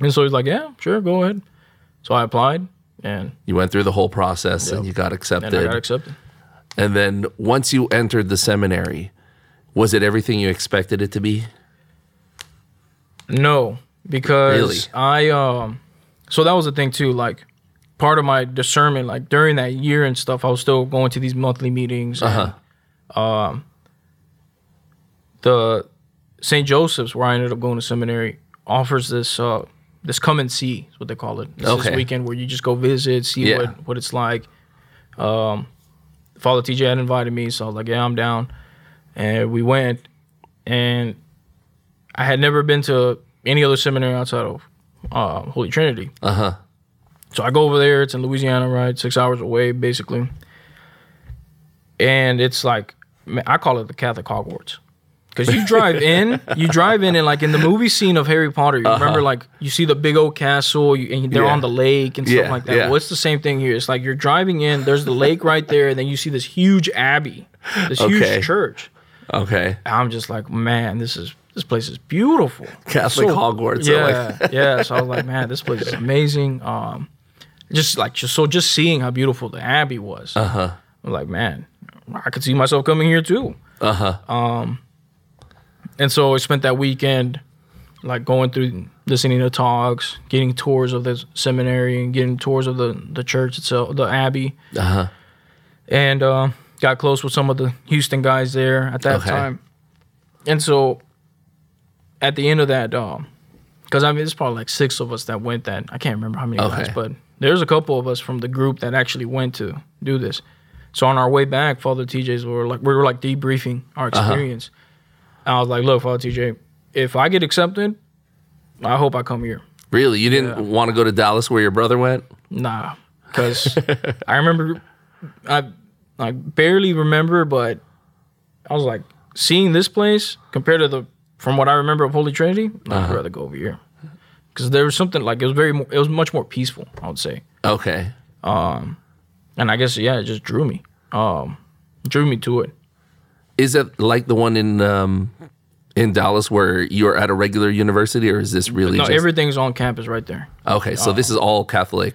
And so he's like, yeah, sure, go ahead. So I applied and, You went through the whole process and you got accepted. and I got accepted. And then once you entered the seminary, was it everything you expected it to be? No, because Really? I, um, so that was the thing too. Like, part of my discernment, like during that year and stuff, I was still going to these monthly meetings. Uh-huh. um, the St. Joseph's, where I ended up going to seminary, offers this uh, this come and see is what they call it. It's Okay. this weekend where you just go visit, see Yeah. what what it's like. Um, Father TJ had invited me, so I was like, yeah, I'm down, and we went, and I had never been to any other seminary outside of uh, Holy Trinity. Uh huh. So I go over there. It's in Louisiana, right? Six hours away, basically. And it's like, man, I call it the Catholic Hogwarts. Because you drive in, you drive in, and like in the movie scene of Harry Potter, you remember like you see the big old castle, you, and they're Uh-huh. Yeah. on the lake and stuff Yeah, like that. yeah. Well, it's the same thing here. It's like you're driving in, there's the lake right there, and then you see this huge abbey, this Okay. huge church. Okay. I'm just like, man, this is this place is beautiful. Catholic So- Hogwarts. Yeah, like- yeah. So I was like, man, this place is amazing. Um, just like just so just seeing how beautiful the abbey was. Uh huh. I'm like, man, I could see myself coming here too. Uh huh. And so I spent that weekend like going through listening to talks, getting tours of the seminary, and getting tours of the the church itself, the abbey, Uh huh. and uh, got close with some of the Houston guys there at that Okay. time. And so at the end of that, because I mean, there's probably like six of us that went that. I can't remember how many Okay. guys, but there's a couple of us from the group that actually went to do this. So on our way back, Father TJ's were like we were like debriefing our Uh-huh. experience. And I was like, look, Father TJ, if I get accepted, I hope I come here. Really? You didn't want to go to Dallas where your brother went? Nah, because I remember, I I barely remember, but I was like seeing this place compared to the from what I remember of Holy Trinity. nah, I'd rather go over here because there was something like it was very it was much more peaceful. I would say, Okay. Um and I guess yeah, it just drew me, um, drew me to it. Is it like the one in um, in Dallas where you're at a regular university, or is this really No, just everything's on campus right there. okay? So this is all Catholic.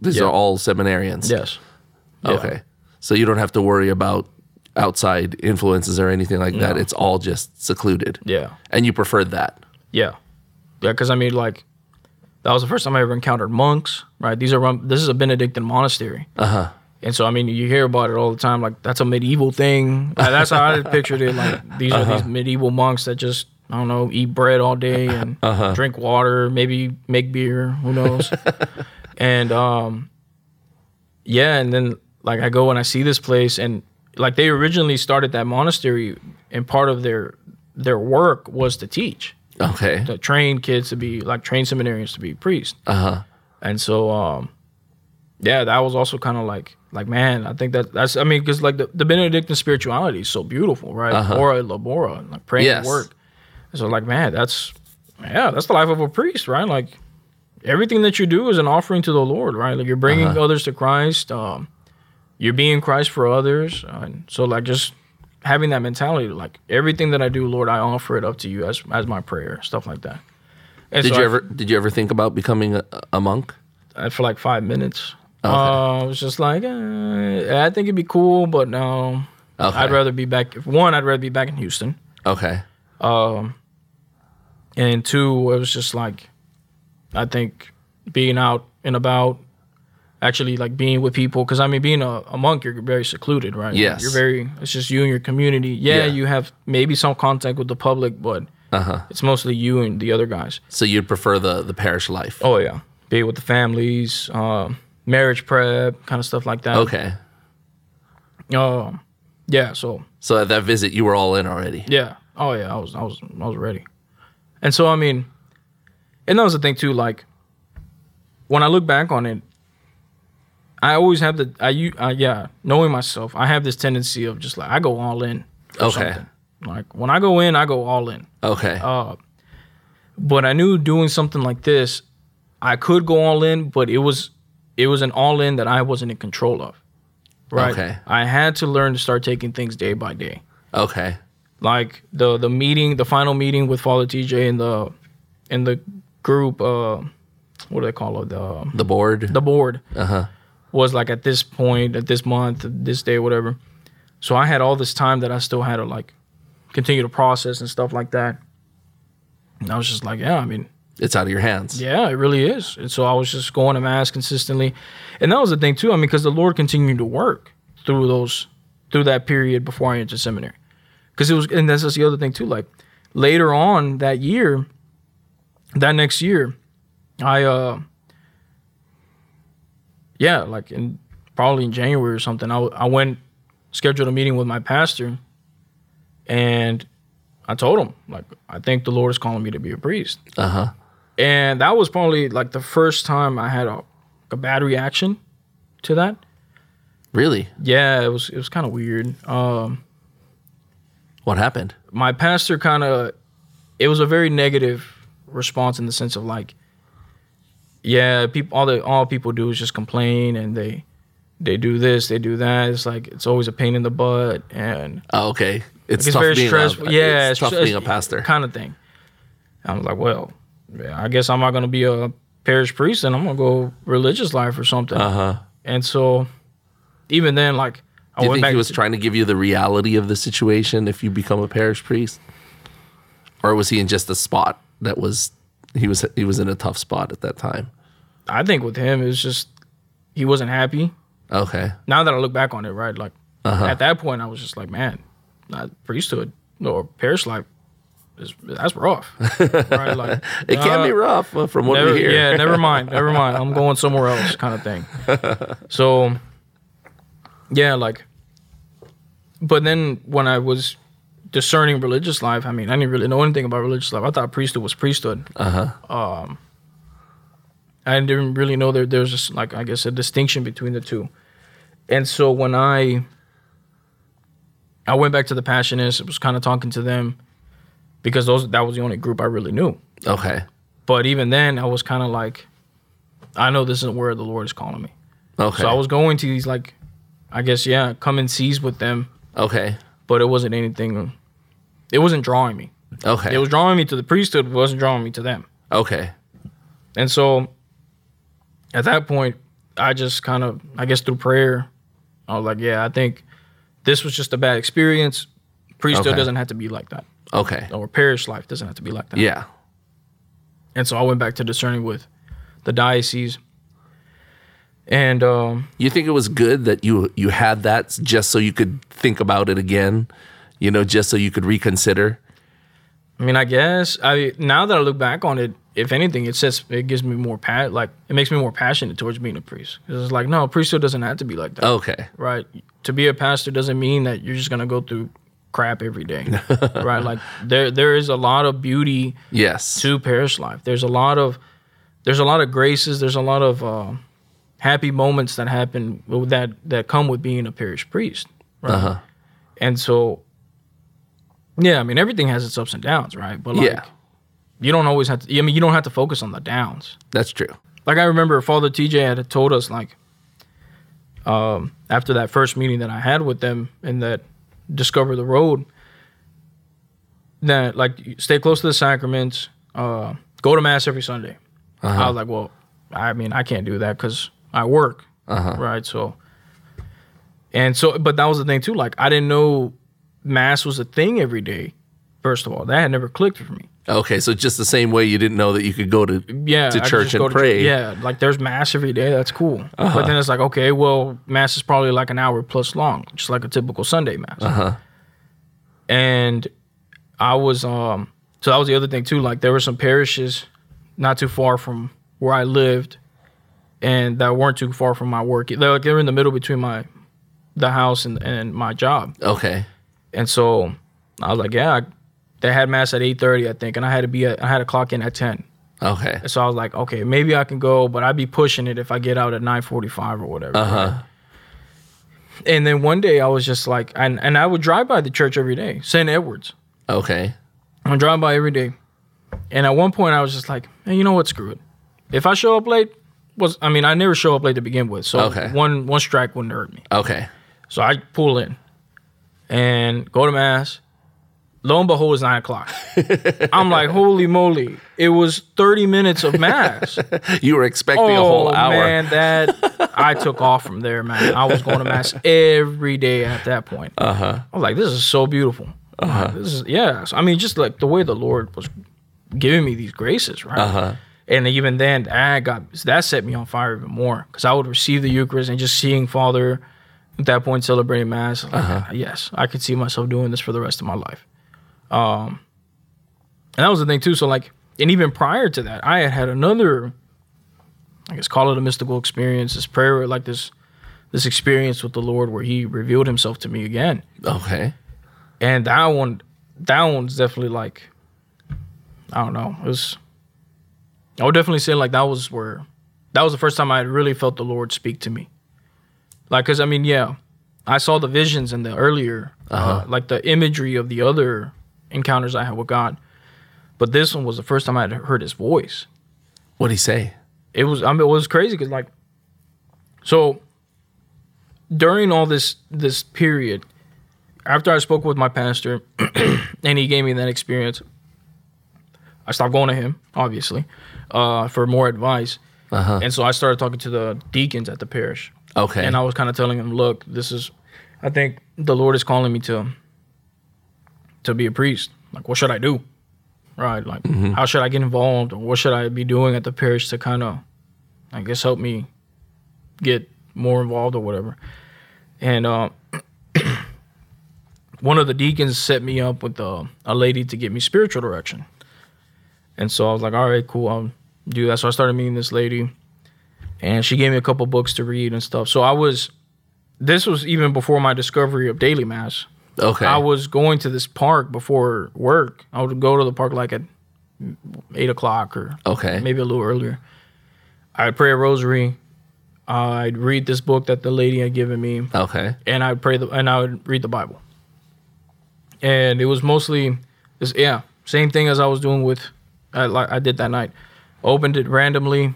These Yeah. are all seminarians. Yes. Yeah. Okay. So you don't have to worry about outside influences or anything like that. It's all just secluded. Yeah. And you preferred that. Yeah. Yeah, because I mean, like, That was the first time I ever encountered monks. Right, these are this is a Benedictine monastery. Uh huh. And so, I mean, you hear about it all the time. Like that's a medieval thing. Like, that's how I pictured it. Like these are these medieval monks that just I don't know eat bread all day and drink water, maybe make beer. Who knows? and um, yeah, and then like I go and I see this place, and like they originally started that monastery, and part of their their work was to teach, Okay. to train kids to be like train seminarians to be priests. Uh huh. And so, um, yeah, that was also kind of like, like, man, I think that that's, I mean, because like the, the Benedictine spirituality is so beautiful, right? Ora et labora, like praying Yes. work. So, like, man, that's, yeah, that's the life of a priest, right? Like, everything that you do is an offering to the Lord, right? Like, you're bringing others to Christ. Um, you're being Christ for others. Uh, and so, like, just having that mentality, like, everything that I do, Lord, I offer it up to you as as my prayer, stuff like that. And Did so you I- ever did you ever think about becoming a, a monk? uh, for like five minutes. Uh, I was just like, eh, I think it'd be cool, but no. Okay. I'd rather be back. One, I'd rather be back in Houston, Okay. Um, and two, it was just like, I think being out and about, actually like being with people, because I mean, being a, a monk, you're very secluded, right? Yes. you're very. It's just you and your community. Yeah, Yeah. you have maybe some contact with the public, but Uh huh. it's mostly you and the other guys. So you'd prefer the the parish life? Oh yeah, be with the families, um, marriage prep, kind of stuff like that. Okay. Um, yeah. So So at that visit, you were all in already. yeah. Oh yeah. I was. I was. I was ready. And so I mean, and that was the thing too. Like when I look back on it, I always have the. I u- uh, yeah. Knowing myself, I have this tendency of just like I go all in. Okay. something. Like when I go in, I go all in. Okay. Uh, but I knew doing something like this, I could go all in, but it was it was an all in that I wasn't in control of. Right. Okay. I had to learn to start taking things day by day. okay. Like the the meeting, the final meeting with Father TJ and the and the group. Uh, what do they call it? The The board. the board Uh huh. was like at this point, at this month, this day, whatever. So I had all this time that I still had to like continue to process and stuff like that. And I was just like, yeah, I mean, It's out of your hands. yeah, it really is. And so I was just going to mass consistently, and that was the thing too. I mean, because the Lord continued to work through those through that period before I entered seminary. Because it was, and that's just the other thing too. Like later on that year, that next year, I uh, yeah, like in probably in January or something, I I went scheduled a meeting with my pastor, and I told him like I think the Lord is calling me to be a priest Uh huh. And that was probably like the first time I had a, a bad reaction to that. Really? Yeah, it was it was kind of weird. Um, What happened? my pastor kind of it was a very negative response in the sense of like, yeah, people all the all people do is just complain and they they do this, they do that. It's like it's always a pain in the butt and Oh, okay. It's, it's tough very being stressful. A, yeah, it's, tough stress- being a pastor. kind of thing. I was like, well, I guess I'm not gonna be a parish priest, and I'm gonna go religious life or something. Uh huh. And so, even then, like, I Do you went think back. he was to- trying to give you the reality of the situation if you become a parish priest, or was he in just a spot that was he was he was in a tough spot at that time? I think with him, it was just he wasn't happy. Okay. Now that I look back on it, right, like Uh-huh. at that point, I was just like, man, not priesthood or parish life is that's rough, right? Like It can uh, be rough uh, from what never, we hear. Yeah, never mind, never mind. I'm going somewhere else, kind of thing. So, yeah, like, but then when I was discerning religious life, I mean, I didn't really know anything about religious life. I thought priesthood was priesthood. Uh huh. I didn't really know there there's just like I guess a distinction between the two. And so when I I went back to the Passionists, it was kind of talking to them because those that was the only group I really knew. Okay. But even then, I was kind of like, I know this isn't where the Lord is calling me. Okay. So I was going to these like, I guess yeah, come and sees with them, okay. but it wasn't anything. It wasn't drawing me. Okay. It was drawing me to the priesthood. It wasn't drawing me to them. okay. And so at that point, I just kind of, I guess through prayer, I was like, yeah, I think this was just a bad experience. Priesthood Okay. doesn't have to be like that, Okay. or parish life doesn't have to be like that. Yeah. And so I went back to discerning with the diocese. And um, You think it was good that you you had that just so you could think about it again, you know, just so you could reconsider. I mean, I guess I now that I look back on it, if anything, it says it gives me more pat like it makes me more passionate towards being a priest. It's like no, priesthood doesn't have to be like that, Okay. right? To be a pastor doesn't mean that you're just gonna go through crap every day, right? Like there there is a lot of beauty Yes. to parish life. There's a lot of there's a lot of graces. There's a lot of uh, happy moments that happen that that come with being a parish priest, right? Uh-huh. And so, yeah, I mean everything has its ups and downs, right? But like, Yeah. you don't always have to. I mean, you don't have to focus on the downs. That's true. Like I remember Father TJ had told us like, um, after that first meeting that I had with them and that discover the road, that like stay close to the sacraments, uh, go to mass every Sunday. I was like, well, I mean, I can't do that because I work, right? So, and so, but that was the thing too. Like, I didn't know mass was a thing every day. First of all, that had never clicked for me. Okay, so just the same way you didn't know that you could go to yeah, to I church and to pray. Yeah, like there's mass every day. That's cool. But then it's like, okay, well, mass is probably like an hour plus long, just like a typical Sunday mass. Uh-huh. And I was, um, so that was the other thing too. Like there were some parishes not too far from where I lived, and that weren't too far from my work. They're like they were in the middle between my the house and and my job. Okay. And so I was like, yeah, I, they had mass at eight thirty, I think, and I had to be at, I had to clock in at ten. Okay. So I was like, okay, maybe I can go, but I'd be pushing it if I get out at 9:45 or whatever. Uh-huh. right? And then one day I was just like, and and I would drive by the church every day, St. Edwards. Okay. I would drive by every day. And at one point I was just like, hey, you know what, screw it. If I show up late, was I mean I never show up late to begin with, so Okay. one one strike wouldn't hurt me. Okay. So I pull in and go to mass. Lo and behold, it's nine o'clock. I'm like, holy moly! It was 30 minutes of mass. You were expecting a whole hour. Oh, man, that I took off from there, man. I was going to mass every day at that point. Uh Uh-huh. I was like, this is so beautiful. Uh huh. This is yeah. So, I mean, just like the way the Lord was giving me these graces, right? Uh huh. And even then, that got that set me on fire even more because I would receive the Eucharist and just seeing Father at that point celebrating Mass. Like, Uh-huh. Yes, I could see myself doing this for the rest of my life. Um, and that was the thing too. So like, and even prior to that, I had had another, I guess, call it a mystical experience, this prayer, like this, this experience with the Lord where He revealed Himself to me again, Okay. and that one, that one's definitely like, I don't know, it was. I would definitely say like that was where, that was the first time I had really felt the Lord speak to me. Like, cause I mean, yeah, I saw the visions in the earlier, uh like the imagery of the other encounters I had with God, but this one was the first time I had heard His voice. What'd he say? It was, I mean, it was crazy because like, so during all this this period, after I spoke with my pastor, and he gave me that experience, I stopped going to him, obviously, uh, for more advice. Uh-huh. And so I started talking to the deacons at the parish. Okay. And I was kind of telling them, look, this is, I think the Lord is calling me to, to be a priest. Like, what should I do? Right. Like, how should I get involved? Or what should I be doing at the parish to kind of, I guess, help me get more involved or whatever. And uh, one of the deacons set me up with uh, a lady to get me spiritual direction. And so I was like, all right, cool, I'll do that. So I started meeting this lady, and she gave me a couple books to read and stuff. So I was, this was even before my discovery of daily mass. Okay. I was going to this park before work. I would go to the park like at eight o'clock or okay. maybe a little earlier. I'd pray a rosary. I'd read this book that the lady had given me, Okay. and I'd pray the and I would read the Bible. And it was mostly, this, yeah, same thing as I was doing with, I, like I did that night. Opened it randomly,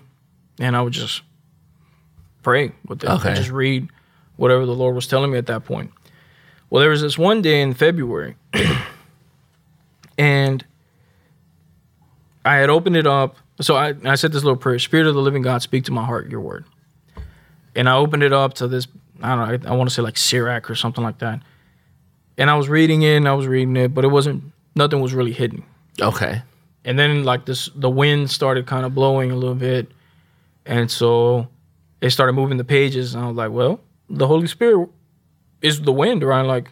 and I would just pray with it. Okay. And just read whatever the Lord was telling me at that point. Well, there was this one day in February, and I had opened it up. So I, I said this little prayer Spirit of the living God, speak to my heart your word. And I opened it up to this, I don't know, I, I want to say like Sirach or something like that. And I was reading it and I was reading it, but it wasn't, nothing was really hidden. Okay. And then like this, the wind started kind of blowing a little bit. And so it started moving the pages, and I was like, well, the Holy Spirit is the wind, right? Like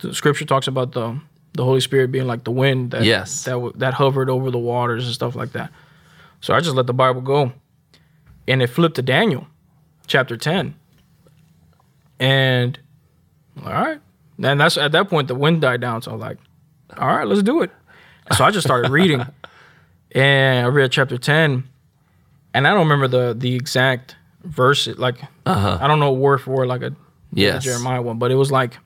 the scripture talks about the the Holy Spirit being like the wind that Yes. that w- that hovered over the waters and stuff like that. So I just let the Bible go, and it flipped to Daniel, chapter ten, and all right, and that's at that point the wind died down. So I'm like, all right, let's do it. So I just started reading, and I read chapter ten, and I don't remember the the exact verse. Like uh-huh. I don't know word for word like a Yes. Jeremiah one, but it was like,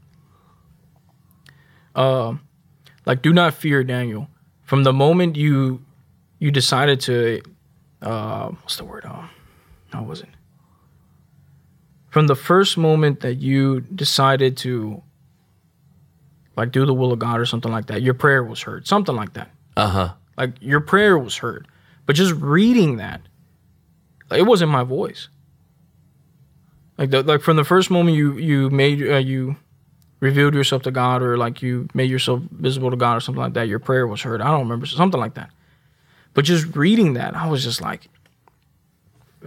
uh, like do not fear Daniel. From the moment you you decided to, uh, what's the word? Uh, how was it? From the first moment that you decided to, like, do the will of God or something like that, your prayer was heard. Something like that. Uh huh. Like your prayer was heard. But just reading that, it wasn't my voice. Like the, like from the first moment you you made uh, you revealed yourself to God or like you made yourself visible to God or something like that, your prayer was heard. I don't remember something like that. But just reading that, I was just like,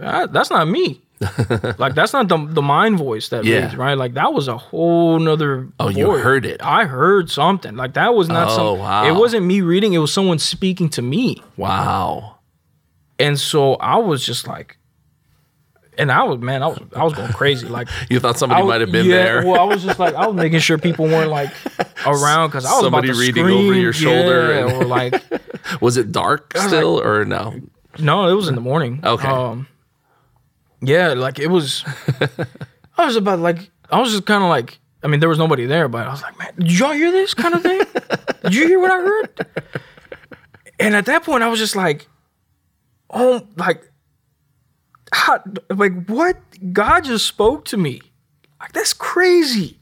"Ah, that's not me. like that's not the the mind voice that Yeah. reads, right? Like that was a whole nother. Oh, you heard it. I heard something. Like that was not Oh, some. wow. It wasn't me reading. It was someone speaking to me. Wow. And so I was just like, and I was man, I was I was going crazy. Like You thought somebody might have been yeah, there. Well, I was just like I was making sure people weren't like around because I was Somebody about to reading scream, over your shoulder yeah, and- or like Was it dark still or no? no, it was in the morning. Okay. Um, yeah, like it was. I was about like I was just kind of like I mean there was nobody there, but I was like, man, did y'all hear this kind of thing? did you hear what I heard? And at that point, I was just like, oh, like, how, like what? God just spoke to me. Like that's crazy.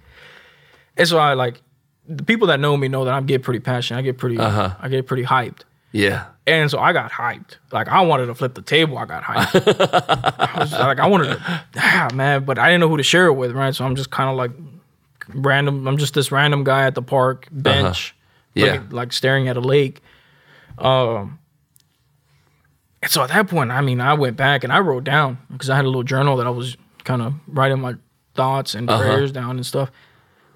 And so I like the people that know me know that I get pretty passionate. I get pretty, Uh-huh. I get pretty hyped. Yeah. And so I got hyped. Like I wanted to flip the table. I got hyped. I was like, I wanted to, ah, man, but I didn't know who to share it with, right? So I'm just kind of like random. I'm just this random guy at the park bench, Yeah. looking- like staring at a lake. Um, and so at that point, I mean, I went back and I wrote down because I had a little journal that I was kind of writing my thoughts and uh-huh. prayers down and stuff.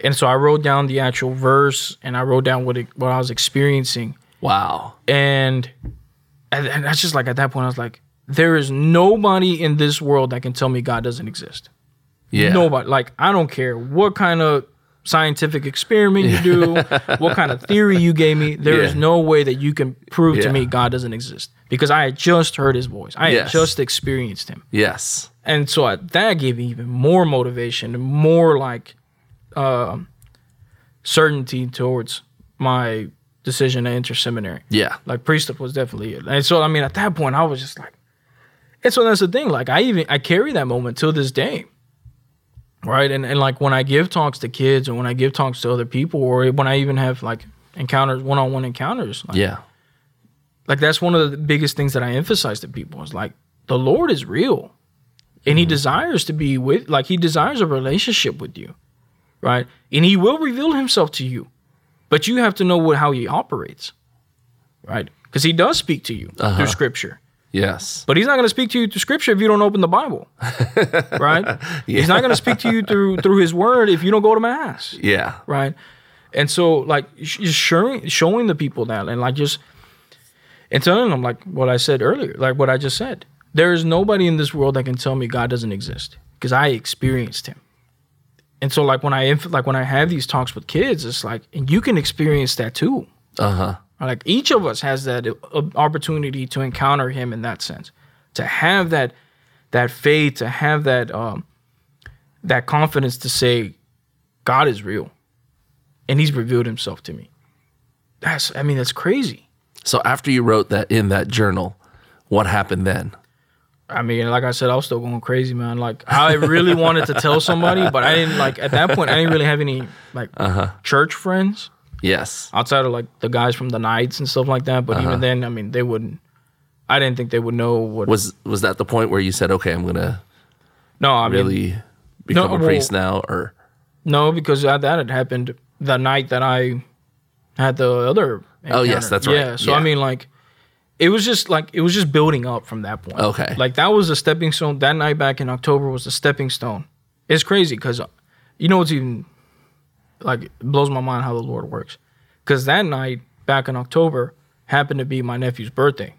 And so I wrote down the actual verse and I wrote down what it, what I was experiencing Wow. and and, that's just like at that point I was like, there is nobody in this world that can tell me God doesn't exist. Yeah. Nobody. Like I don't care what kind of scientific experiment you do, what kind of theory you gave me. There is Yeah. no way that you can prove Yeah. to me God doesn't exist because I had just heard His voice. I had just experienced Him, Yes. and so I, that gave me even more motivation and more like um certainty towards my decision to enter seminary Yeah. like priesthood was definitely it. And so I mean at that point I was just like and so that's the thing. Like I even I carry that moment till this day. Right. And and like when I give talks to kids or when I give talks to other people or when I even have like encounters one on one encounters, like, Yeah. Like that's one of the biggest things that I emphasize to people is like the Lord is real. And he mm-hmm. desires to be with like he desires a relationship with you. Right? And he will reveal himself to you. But you have to know what how he operates. Right? Because he does speak to you through uh-huh. scripture. Yes. But he's not going to speak to you through scripture if you don't open the Bible. right? He's not going to speak to you through through his word if you don't go to mass Yeah. right? And so like just showing showing the people that and like just and telling them like what I said earlier, like what I just said. There is nobody in this world that can tell me God doesn't exist because I experienced him. And so like when I inf- like when I have these talks with kids, it's like and you can experience that too. Uh huh. Like each of us has that uh, opportunity to encounter him in that sense, to have that that faith, to have that um, that confidence to say, God is real, and He's revealed Himself to me. That's I mean that's crazy. So after you wrote that in that journal, what happened then? I mean, like I said, I was still going crazy, man. Like I really wanted to tell somebody, but I didn't like at that point. I didn't really have any like uh-huh. church friends Yes. outside of like the guys from the Knights and stuff like that. But even uh-huh. then, I mean, they wouldn't. I didn't think they would know what. Was was that the point where you said, "Okay, I'm gonna no, I mean, really become a well- priest now"? Or No, because that had happened the night that I had the other. Oh, yes, that's right. Yeah, so I mean, like, it was just like it was just building up from that point. Okay. Like that was a stepping stone. That night back in October was a stepping stone. It's crazy because you know what's even like it blows my mind how the Lord works. Because that night back in October happened to be my nephew's birthday,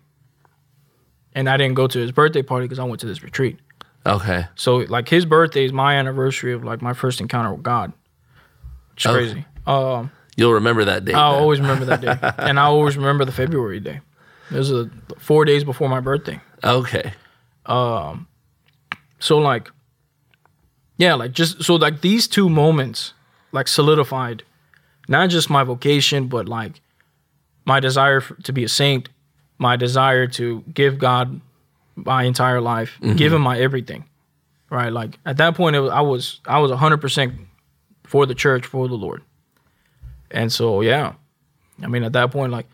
and I didn't go to his birthday party because I went to this retreat. Okay. So like his birthday is my anniversary of like my first encounter with God. It's Okay. crazy. Um, You'll remember that day. I'll then. always remember that day, and I always remember the February day. It was a, four days before my birthday. Okay. Um, So like, yeah, like just so like these two moments like solidified not just my vocation, but like my desire for, to be a saint, my desire to give God my entire life, give Him my everything. Right, like at that point, it was, I was I was hundred percent for the church, for the Lord, and so yeah, I mean at that point, like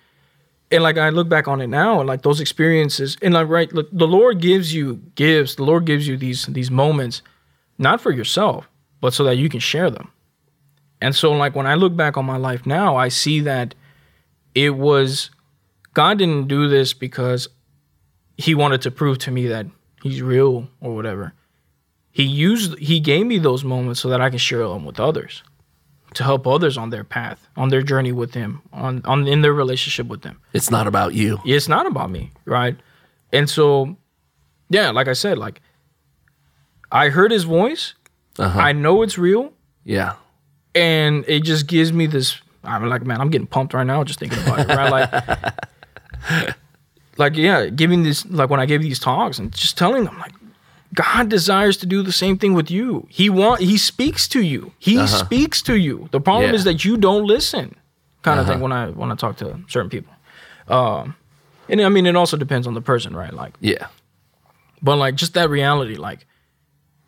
and like I look back on it now, and like those experiences, and like right, look, the Lord gives you gives the Lord gives you these these moments, not for yourself, but so that you can share them. And so like when I look back on my life now, I see that it was God didn't do this because He wanted to prove to me that He's real or whatever. He used He gave me those moments so that I can share them with others, to help others on their path, on their journey with Him, on on in their relationship with Him It's not about you. it's not about me, right? And so, yeah, like I said, like I heard his voice. Uh-huh. I know it's real, Yeah. and it just gives me this. I'm like, man, I'm getting pumped right now just thinking about it, right? Like, like yeah, giving this, like when I gave these talks and just telling them, like, God desires to do the same thing with you. He want, He speaks to you. He uh-huh. speaks to you. The problem Yeah. is that you don't listen, kind of uh-huh. thing. When I when I talk to certain people, um, and I mean, it also depends on the person, right? Like, Yeah. but like just that reality, like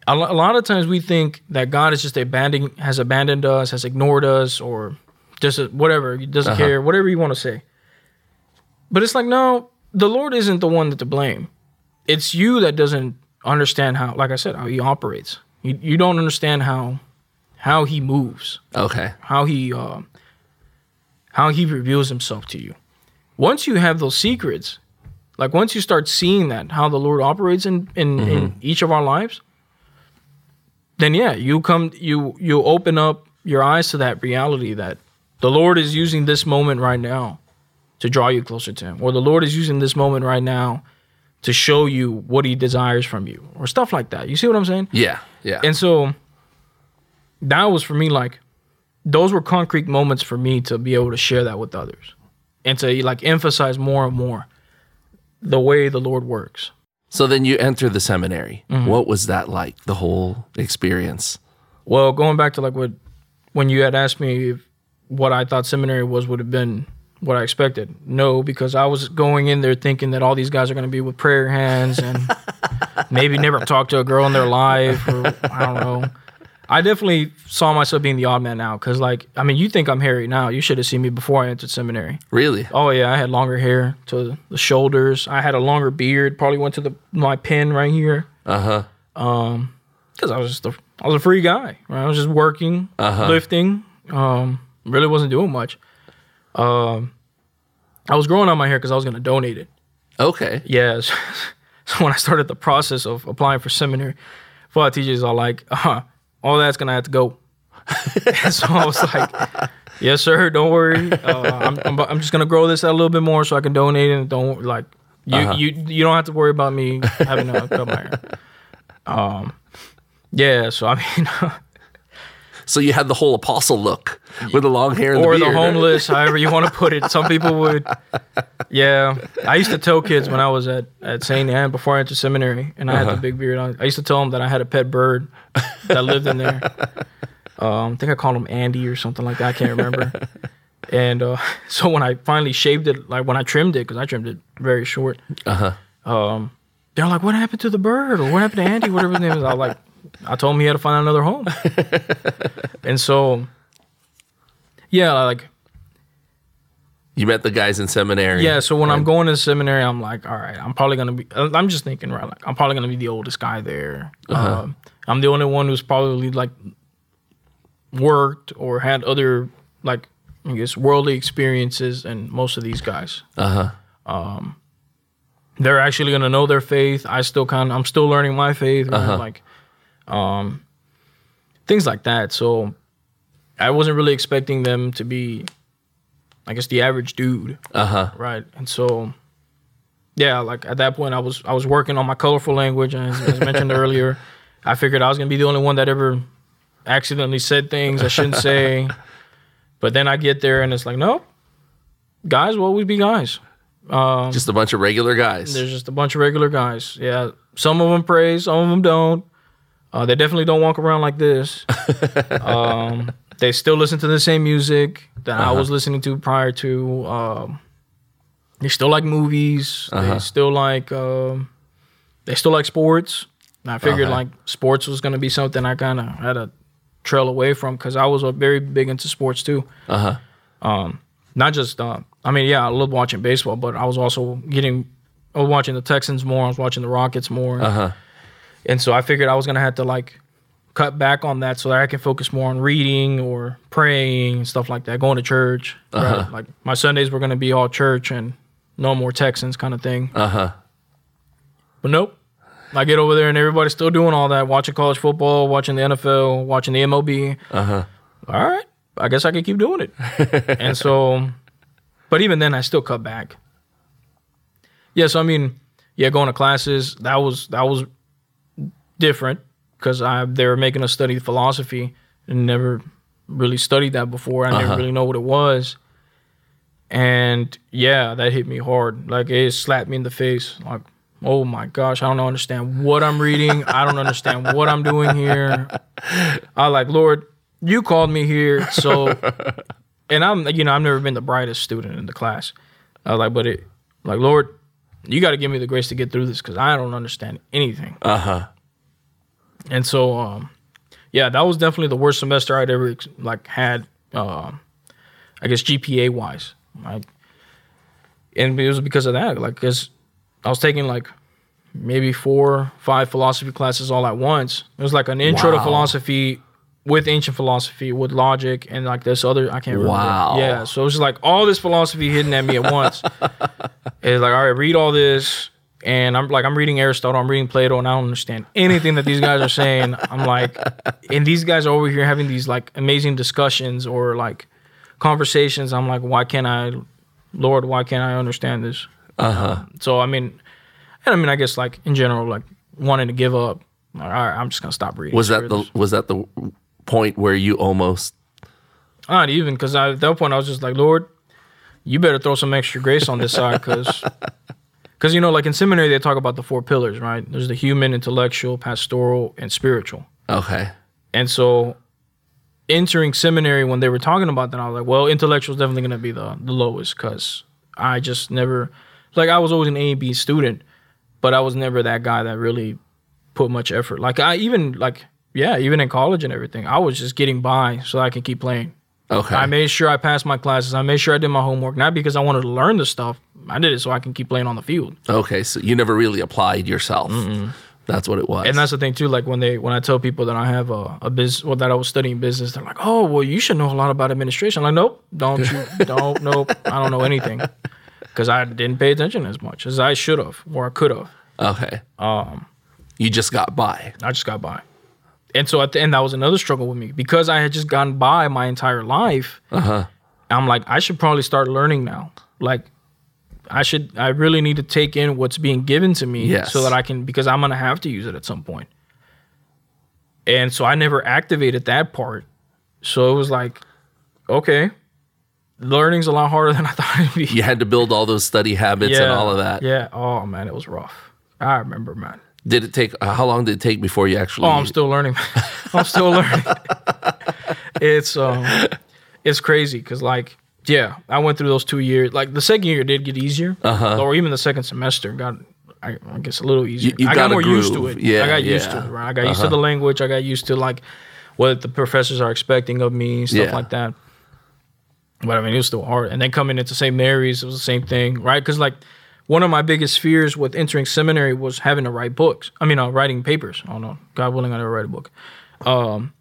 a, lo- a lot of times we think that God is just abandoning, has abandoned us, has ignored us, or just a- whatever, he doesn't uh-huh. care, whatever you want to say. But it's like no, the Lord isn't the one that to blame. It's you that doesn't understand how, like I said, how He operates. You you don't understand how how He moves Okay. how he um, how he reveals himself to you. Once you have those secrets, like once you start seeing that how the Lord operates in in, in each of our lives, then yeah, you come you you open up your eyes to that reality that the Lord is using this moment right now to draw you closer to him, or the Lord is using this moment right now to show you what he desires from you, or stuff like that. You see what I'm saying? Yeah. Yeah. And so that was for me like those were concrete moments for me to be able to share that with others and to like emphasize more and more the way the Lord works. so then you enter the seminary. Mm-hmm. What was that like? The whole experience. Well, going back to like what when you had asked me if what I thought seminary was would have been what I expected. No, because I was going in there thinking that all these guys are going to be with prayer hands and maybe never talk to a girl in their life or I don't know. I definitely saw myself being the odd man out because, like, I mean, you think I'm hairy now. You should have seen me before I entered seminary. Really? Oh yeah, I had longer hair to the shoulders. I had a longer beard. Probably went to the my pin right here Uh huh. Um, because I was just a I was a free guy. Right? I was just working, lifting. Um, really wasn't doing much. Um, I was growing out my hair because I was gonna donate it. Okay. Yeah. So, so when I started the process of applying for seminary, of teachers are like, uh-huh, all that's gonna have to go. and so I was like, yes, sir. Don't worry. Uh, I'm, I'm I'm just gonna grow this out a little bit more so I can donate it. And don't like you you you don't have to worry about me having to cut my hair. Um, yeah. So I mean. So you had the whole apostle look with the long hair and the or the the homeless, however you want to put it. Some people would. Yeah, I used to tell kids when I was at at Saint Anne before I entered seminary, and I had the big beard. I, I used to tell them that I had a pet bird that lived in there. Um, I think I called him Andy or something like that. I can't remember. And uh, so when I finally shaved it, like when I trimmed it, because I trimmed it very short, Uh huh. um, they're like, "What happened to the bird? Or what happened to Andy? Whatever his name is." I was like, I told him he had to find another home. and so, yeah, like You met the guys in seminary. Yeah, so when I'm going to seminary, I'm like, all right, I'm probably gonna be. I'm just thinking, right? Like, I'm probably gonna be the oldest guy there. Um, I'm the only one who's probably like worked or had other like I guess worldly experiences, and most of these guys. Uh huh. they're actually gonna know their faith. I still kind of I'm still learning my faith, right? like um things like that. So I wasn't really expecting them to be, I guess, the average dude, Uh huh. right? And so, yeah, like at that point, I was I was working on my colorful language, and as, as mentioned earlier, I figured I was gonna be the only one that ever accidentally said things I shouldn't say. But then I get there, and it's like, nope, guys will always be guys. Um, Just a bunch of regular guys. there's just a bunch of regular guys. Yeah, some of them praise, some of them don't. Uh, they definitely don't walk around like this. um, they still listen to the same music that I was listening to prior to. Um, they still like movies. They still like. Um, they still like sports. And I figured Okay. like sports was gonna be something I kind of had to trail away from because I was uh, very big into sports too Uh huh. not just uh, I mean, yeah, I love watching baseball, but I was also getting I was watching the Texans more, I was watching the Rockets more. Uh huh. And so I figured I was gonna have to like cut back on that so that I can focus more on reading or praying and stuff like that, going to church. Right? Like my Sundays were gonna be all church and no more Texans kind of thing. Uh huh. But nope. I get over there and everybody's still doing all that, watching college football, watching the NFL, watching the MLB. Uh huh. all right, I guess I could keep doing it. and so, but even then, I still cut back. Yeah, so I mean, yeah, going to classes that was that was different because I they were making us study philosophy and never really studied that before. I Uh-huh. never really know what it was. And yeah, that hit me hard. Like it slapped me in the face. Like, oh my gosh, I don't understand what I'm reading. I don't understand what I'm doing here. I like, Lord, you called me here, so and I'm you know, I've never been the brightest student in the class. I was like, but it like, Lord, you gotta give me the grace to get through this because I don't understand anything. Uh huh. And so, um, yeah, that was definitely the worst semester I'd ever like had. Um, I guess GPA wise, like, and it was because of that. Like, cause I was taking like maybe four, five philosophy classes all at once. It was like an intro to philosophy with ancient philosophy, with logic, and like this other I can't remember. Wow. Yeah, so it was just like all this philosophy hidden at me at once. it's like, all right, read all this. And I'm like, I'm reading Aristotle, I'm reading Plato, and I don't understand anything that these guys are saying. I'm like, and these guys are over here having these like amazing discussions or like conversations. I'm like, why can't I, Lord, why can't I understand this? Uh huh. So I mean, and I mean, I guess like in general, like wanting to give up. Like, all right, I'm just gonna stop reading. Was that the was that the point where you almost Not even because at that point I was just like, Lord, you better throw some extra grace on this side because. Because, you know, like in seminary, they talk about the four pillars, right? There's the human, intellectual, pastoral, and spiritual. okay? And so entering seminary, when they were talking about that, I was like, well, intellectual is definitely going to be the, the lowest because I just never, like, I was always an A and B student, but I was never that guy that really put much effort. Like, I even, like, yeah, even in college and everything, I was just getting by so I could keep playing. Okay. I made sure I passed my classes. I made sure I did my homework, not because I wanted to learn the stuff. I did it so I can keep playing on the field. okay. So you never really applied yourself. That's what it was. And that's the thing too. Like when they when I tell people that I have a, a business, well, that I was studying business, they're like, "Oh, well, you should know a lot about administration." I'm like, nope, don't you, don't, nope, I don't know anything, because I didn't pay attention as much as I should have or I could have. okay. Um, you just got by. I just got by, and so at the end, that was another struggle with me because I had just gotten by my entire life. Uh huh. I'm like, I should probably start learning now. Like, I should, I really need to take in what's being given to me Yes. so that I can, because I'm going to have to use it at some point. And so I never activated that part. So it was like, okay, learning's a lot harder than I thought it'd be. You had to build all those study habits and all of that. Yeah. Oh, man, it was rough. I remember, man. Did it take? Uh, how long did it take before you actually? Oh, I'm still learning. I'm still learning. it's um, it's crazy because like yeah, I went through those two years. Like the second year did get easier, uh-huh. or even the second semester got. I, I guess a little easier. you I got got more used to it. Yeah, I got used to it. Right, I got used to the language. I got used to like what the professors are expecting of me, stuff Yeah. like that. But I mean, it was still hard. And then coming into St. Mary's, it was the same thing, right? Because like one of my biggest fears with entering seminary was having to write books. I mean, uh, writing papers. Oh no, God willing, I never write a book. Um,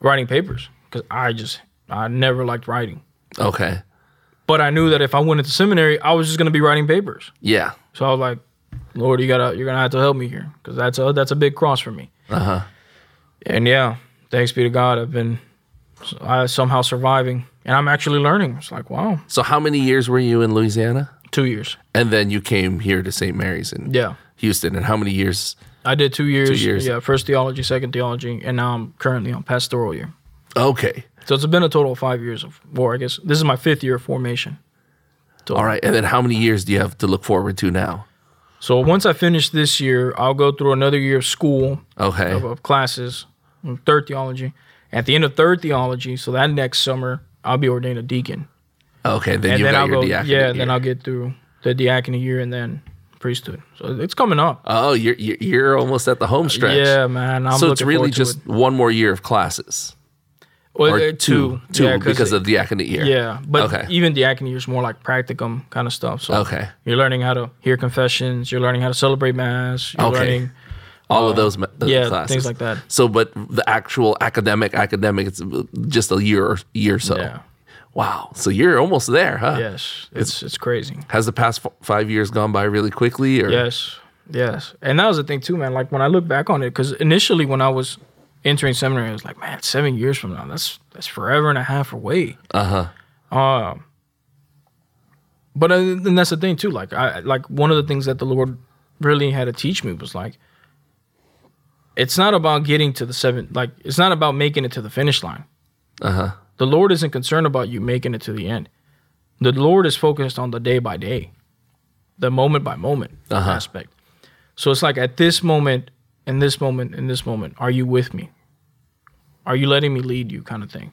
writing papers because I just I never liked writing. Okay. But I knew that if I went into seminary, I was just gonna be writing papers. Yeah. So I was like, Lord, you gotta you're gonna have to help me here because that's a that's a big cross for me. Uh huh. And yeah, thanks be to God, I've been I somehow surviving, and I'm actually learning. It's like wow, So how many years were you in Louisiana? Two years. And then you came here to St. Mary's in Yeah, Houston. And how many years? I did two years. Two years. Yeah, first theology, second theology, and now I'm currently on pastoral year. Okay. So it's been a total of five years of, or I guess this is my fifth year of formation. All right. And then how many years do you have to look forward to now? So once I finish this year, I'll go through another year of school Okay. of, of classes, third theology. At the end of third theology, so that next summer, I'll be ordained a deacon. Okay. Then and you then got I'll your go, diaconate yeah, year. then I'll get through the diaconate year and then priesthood. So it's coming up. Oh, you're you're almost at the home stretch. Yeah, man. I'm so it's really just it. one more year of classes, Well, or uh, two, two because it- of the diaconate year. Yeah, but Okay. even diaconate year is more like practicum kind of stuff. So Okay. you're learning how to hear confessions. You're learning how to celebrate mass. You're Okay. learning, All of those, those Uh, yeah, classes. things like that. So, but the actual academic, academic, it's just a year or year so. Yeah. Wow. So you're almost there, huh? Yes, it's it's crazy. Has the past f- five years gone by really quickly? Or Yes, yes, and that was the thing too, man. Like when I look back on it, because initially when I was entering seminary, I was like, man, seven years from now, that's that's forever and a half away. uh huh. Um, but uh, and that's the thing too. Like I like one of the things that the Lord really had to teach me was like, it's not about getting to the seven. Like it's not about making it to the finish line. Uh huh. The Lord isn't concerned about you making it to the end. The Lord is focused on the day by day, the moment by moment Uh-huh. aspect. So it's like at this moment, in this moment, in this moment, are you with me? Are you letting me lead you, kind of thing?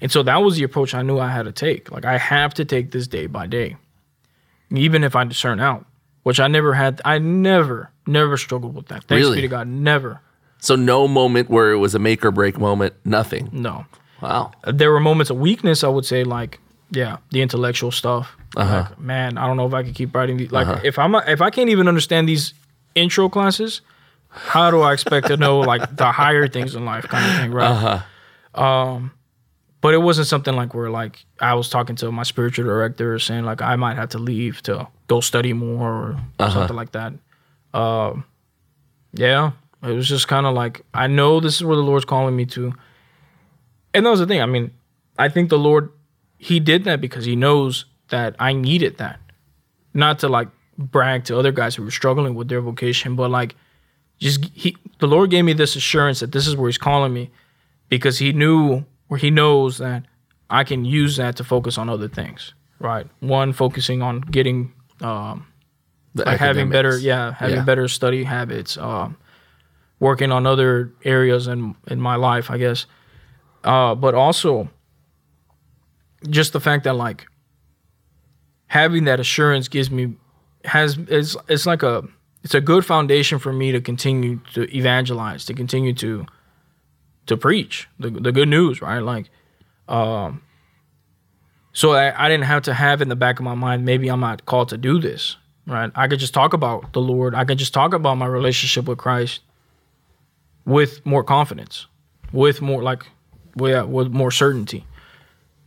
And so that was the approach I knew I had to take. Like I have to take this day by day, even if I discern out, which I never had. I never, never struggled with that. Thanks Really? be to God, never. So no moment where it was a make or break moment. Nothing. No. Wow. there were moments of weakness. I would say, like, yeah, the intellectual stuff. Uh-huh. Like, man, I don't know if I could keep writing. These. Like, if I'm if I can't even understand these intro classes, how do I expect to know like the higher things in life, kind of thing, right? Uh-huh. Um, but it wasn't something like where like I was talking to my spiritual director saying like I might have to leave to go study more or Uh-huh. something like that. Um, yeah, it was just kind of like I know this is where the Lord's calling me to. And that was the thing. I mean, I think the Lord, He did that because He knows that I needed that. Not to like brag to other guys who were struggling with their vocation, but like just He, the Lord gave me this assurance that this is where He's calling me because He knew where He knows that I can use that to focus on other things. Right. One, focusing on getting, um, The like having better, yeah, having Yeah. better study habits, um, working on other areas in in my life, I guess. Uh, but also, just the fact that like having that assurance gives me has it's it's like a it's a good foundation for me to continue to evangelize, to continue to to preach the the good news, right? Like, um, so I, I didn't have to have in the back of my mind maybe I'm not called to do this, right? I could just talk about the Lord. I could just talk about my relationship with Christ with more confidence, with more like, well, yeah, with more certainty.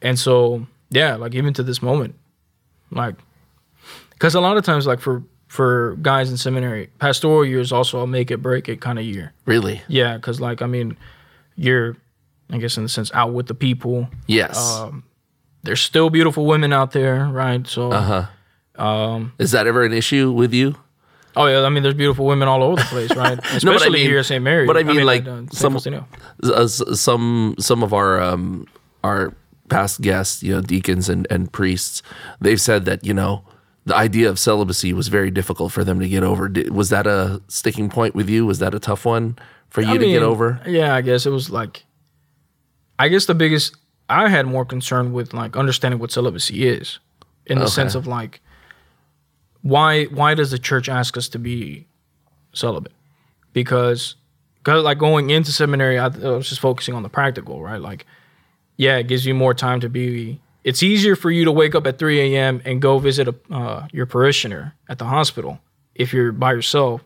And so, yeah, like even to this moment, like, because a lot of times, like for for guys in seminary, pastoral year is also a make it break it kind of year. Really? Yeah, because like I mean, you're, I guess in the sense, out with the people. Yes. Um, There's still beautiful women out there, right? So, uh huh. um, Is that ever an issue with you? Oh yeah, I mean, there's beautiful women all over the place, right? Especially mean- here at St. Mary. but I mean, like, uh, some- uh, some some of our um, our past guests, you know, deacons and, and priests, they've said that you know the idea of celibacy was very difficult for them to get over. Was that a sticking point with you? Was that a tough one for you I to get over? Yeah, I guess it was like, I guess the biggest, I had more concern with like understanding what celibacy is in the Okay. sense of like, why, why does the church ask us to be celibate? Because, cause like going into seminary, I, I was just focusing on the practical, right? Like, yeah, it gives you more time to be, it's easier for you to wake up at 3 a.m. and go visit a, uh, your parishioner at the hospital if you're by yourself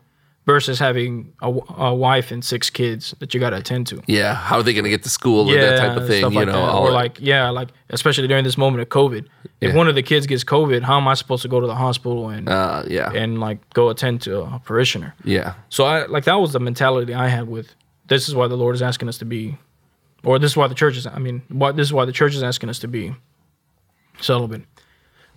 versus having a wife and six kids that you got to attend to. Yeah, how are they going to get to school or that type of thing? You know, that. or like yeah, like especially during this moment of COVID, if Yeah. one of the kids gets COVID, how am I supposed to go to the hospital and uh, yeah, and like go attend to a parishioner? yeah, So I like that was the mentality I had with this is why the Lord is asking us to be, or this is why the church is. I mean, why this is why the church is asking us to be celibate,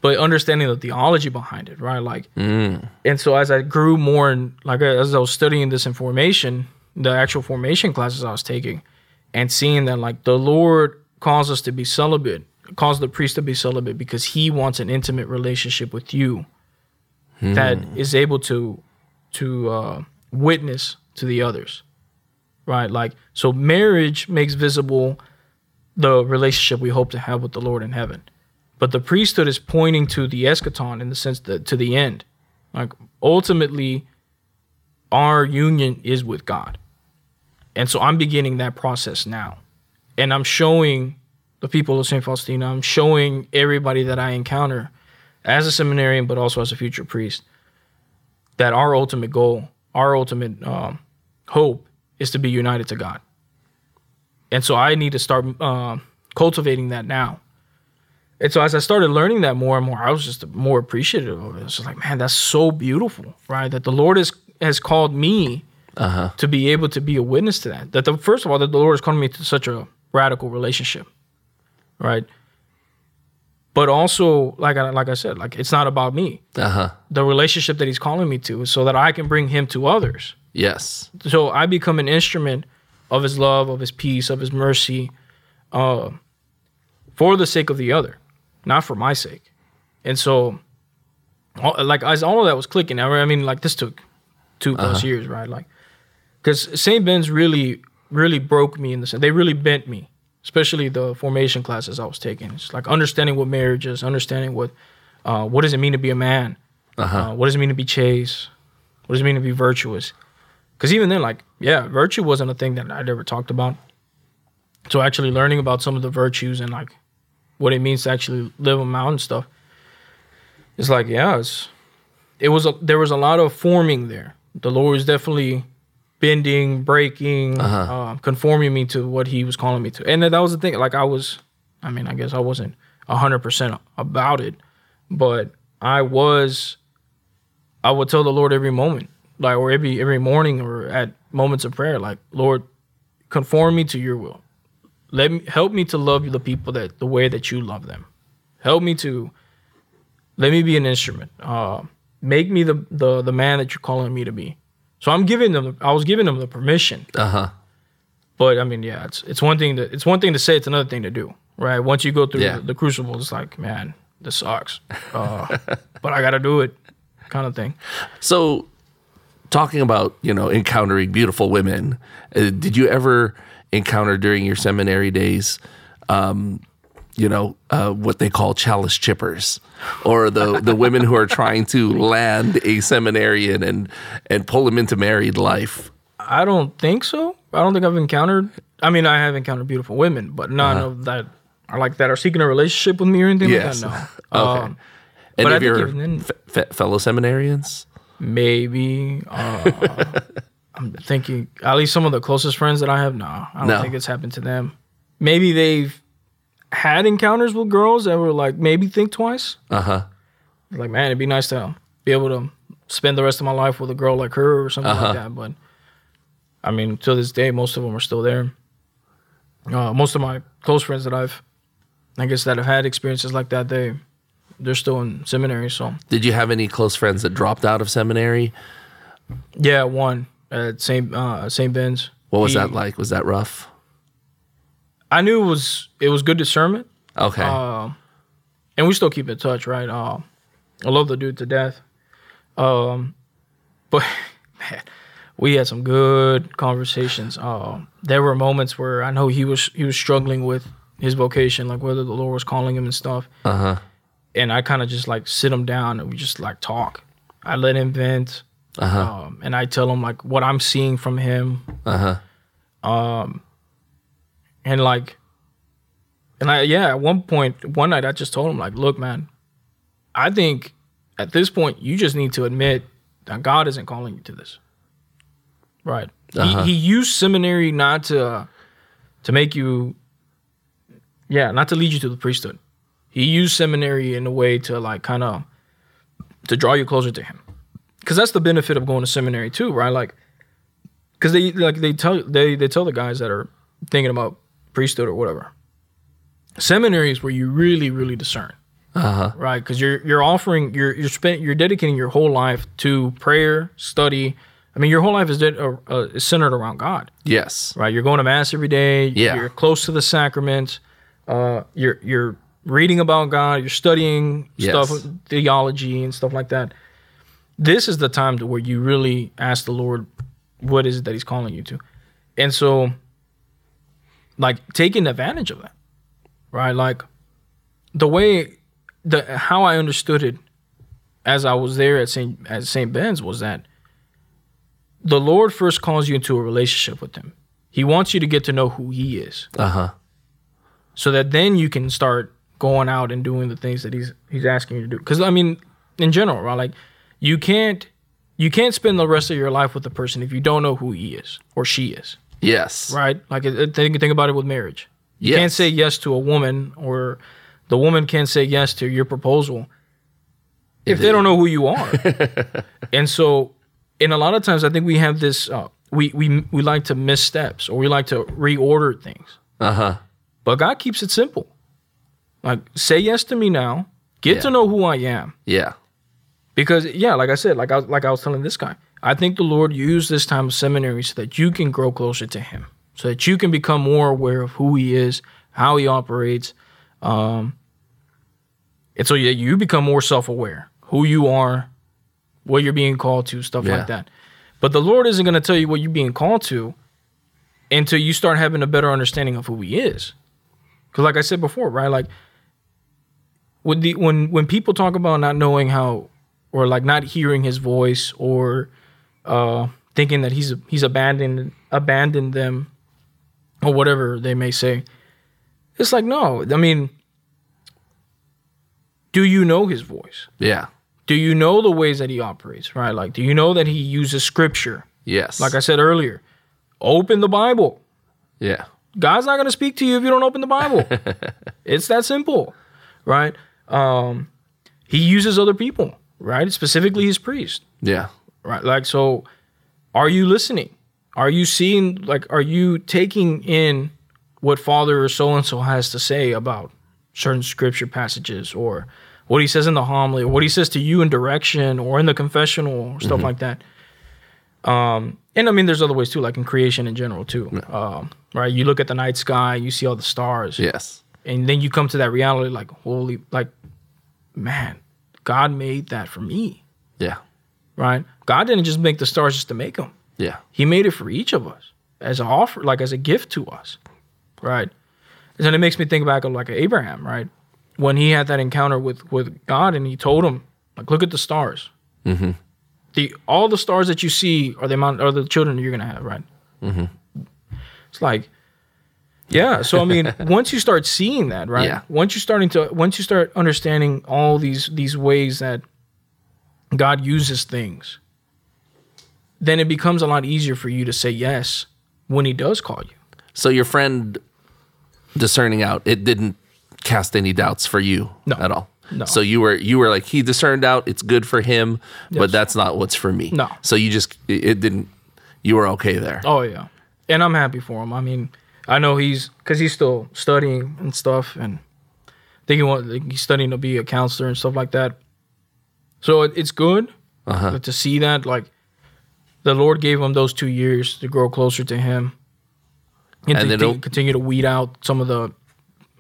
but understanding the theology behind it, right? Like, mm. and so as I grew more and like uh, as I was studying this information, the actual formation classes I was taking, and seeing that like the Lord calls us to be celibate, calls the priest to be celibate because He wants an intimate relationship with you that hmm. is able to to uh, witness to the others, right? Like so, marriage makes visible the relationship we hope to have with the Lord in heaven, but the priesthood is pointing to the eschaton in the sense that to the end, like ultimately, our union is with God, and so I'm beginning that process now, and I'm showing the people of Saint Faustina, I'm showing everybody that I encounter as a seminarian, but also as a future priest, that our ultimate goal, our ultimate um, hope is to be united to God. And so I need to start uh, cultivating that now. And so as I started learning that more and more, I was just more appreciative of it. It's just like, man, that's so beautiful, right? That the Lord has has called me to be able to be a witness to that. That the first of all, that the Lord has called me to such a radical relationship, right? But also, like I, like I said, like it's not about me. uh huh, The relationship that He's calling me to is so that I can bring Him to others. yes, So I become an instrument of His love, of His peace, of His mercy, uh, for the sake of the other, not for my sake. And so, all, like as all of that was clicking, I mean, like this took 2 plus years, right? Like, because St. Ben's really, really broke me in the sense they really bent me, especially the formation classes I was taking. It's like understanding what marriage is, understanding what, uh, what does it mean to be a man, uh what does it mean to be chaste, what does it mean to be virtuous. Because even then, like, yeah, virtue wasn't a thing that I'd ever talked about. So actually learning about some of the virtues and like what it means to actually live them out and stuff, it's like, yeah, it's, it was a, there was a lot of forming there. The Lord was definitely bending, breaking, uh, conforming me to what He was calling me to, and that was the thing. Like I was, I mean, I guess I wasn't hundred percent about it, but I was. I would tell the Lord every moment, like or every every morning or at moments of prayer, like Lord, conform me to Your will. Let me help me to love the people that the way that You love them. Help me to let me be an instrument. Uh, make me the, the the man that you're calling me to be. So I'm giving them. I was giving them the permission. uh huh, But I mean, yeah, it's it's one thing to it's one thing to say. It's another thing to do. Right. Once you go through Yeah. the, the crucible, it's like, man, this sucks. Uh, but I got to do it, kind of thing. So, talking about you know encountering beautiful women, uh, did you ever encounter during your seminary days, um, you know, uh, what they call chalice chippers, or the the women who are trying to land a seminarian and and pull him into married life? I don't think so. I don't think I've encountered. I mean, I have encountered beautiful women, but none of that are like that are seeking a relationship with me or anything Yes. like that. No. Okay. Um, Any But of your even then- fe- fe- fellow seminarians? maybe. Uh, I'm thinking at least some of the closest friends that I have. No, I don't No. think it's happened to them. Maybe they've had encounters with girls that were like maybe think twice. Uh huh. Like, man, it'd be nice to be able to spend the rest of my life with a girl like her or something Uh-huh. like that. But I mean, to this day, most of them are still there. Uh, most of my close friends that I've, I guess, that have had experiences like that, they they're still in seminary. So Did you have any close friends that dropped out of seminary? yeah, one at Saint uh, Saint Ben's. What was He- that like? Was that rough? I knew it was it was good discernment. Okay. Um, and we still keep in touch, right? Uh, I love the dude to death. Um, but man, we had some good conversations. Uh, there were moments where I know he was he was struggling with his vocation, like whether the Lord was calling him and stuff. Uh huh. And I kind of just like sit him down and we just like talk. I let him vent, Uh huh. um, and I tell him like what I'm seeing from him, Uh huh. Um, and like and i yeah at one point one night i just told him like look man i think at this point you just need to admit that god isn't calling you to this Right. Uh-huh. He, he used seminary not to uh, to make you, yeah, not to lead you to the priesthood. He used seminary in a way to like kind of to draw you closer to him, because that's the benefit of going to seminary too, right? Like, because they like they tell they they tell the guys that are thinking about priesthood or whatever. Seminary is where you really really discern Uh huh. right? Because you're you're offering you're you're spent you're dedicating your whole life to prayer, study. I mean, your whole life is uh, uh, is centered around God, Yes. right? You're going to mass every day. Yeah. You're close to the sacraments. Uh, you're you're reading about God. You're studying Yes. stuff, theology and stuff like that. This is the time to where you really ask the Lord, what is it that He's calling you to, and so, like taking advantage of that, right? Like the way the how I understood it as I was there at St. at St. Ben's was that the Lord first calls you into a relationship with him. He wants you to get to know who he is. Uh huh. So that then you can start going out and doing the things that he's he's asking you to do. Cuz I mean in general, right? Like you can't you can't spend the rest of your life with a person if you don't know who he is or she is, Yes. right? Like think think about it with marriage. You Yes. can't say yes to a woman or the woman can't say yes to your proposal if they don't know who you are. and so, and a lot of times, I think we have this. Uh, we we we like to miss steps or we like to reorder things. Uh huh. But God keeps it simple. Like say yes to me now. Get Yeah. to know who I am. Yeah. Because yeah, like I said, like I was, like I was telling this guy, I think the Lord used this time of seminary so that you can grow closer to Him, so that you can become more aware of who He is, how He operates, um, and so yeah, you become more self-aware, who you are, what you're being called to, stuff Yeah. like that. But the Lord isn't going to tell you what you're being called to until you start having a better understanding of who He is. Because, like I said before, right, like when the when when people talk about not knowing how or like not hearing his voice or uh thinking that he's he's abandoned abandoned them or whatever they may say it's like no i mean do you know his voice Yeah. do you know the ways that he operates right like do you know that he uses scripture Yes. like i said earlier open the bible Yeah. God's not going to speak to you if you don't open the Bible. it's that simple, right? Um, he uses other people, right? Specifically his priest, Yeah. right? Like, so are you listening? Are you seeing, like, are you taking in what Father or so and so has to say about certain scripture passages or what he says in the homily or what he says to you in direction or in the confessional or stuff like that? Um, and I mean, there's other ways too, like in creation in general too. Um, right? You look at the night sky, you see all the stars, Yes. and then you come to that reality, like, holy, like, man, God made that for me, Yeah. right? God didn't just make the stars just to make them; Yeah. He made it for each of us as an offer, like as a gift to us, right? And then it makes me think back of like Abraham, right? When he had that encounter with with God, and he told him, like, look at the stars. Mm-hmm. The all the stars that you see are the amount are the children you're gonna have, right? Mm-hmm. It's like, yeah. So I mean, once you start seeing that, right? Yeah. Once you're starting to, once you start understanding all these these ways that God uses things, then it becomes a lot easier for you to say yes when He does call you. So your friend discerning out, it didn't cast any doubts for you No. at all. No. So you were you were like he discerned out, it's good for him, Yes. but that's not what's for me. No. So you just it it didn't you were okay there. Oh yeah, and I'm happy for him. I mean, I know he's because he's still studying and stuff, and I think he want like, he's studying to be a counselor and stuff like that. So it, it's good Uh-huh. to see that like the Lord gave him those two years to grow closer to Him, and, And to to continue to weed out some of the,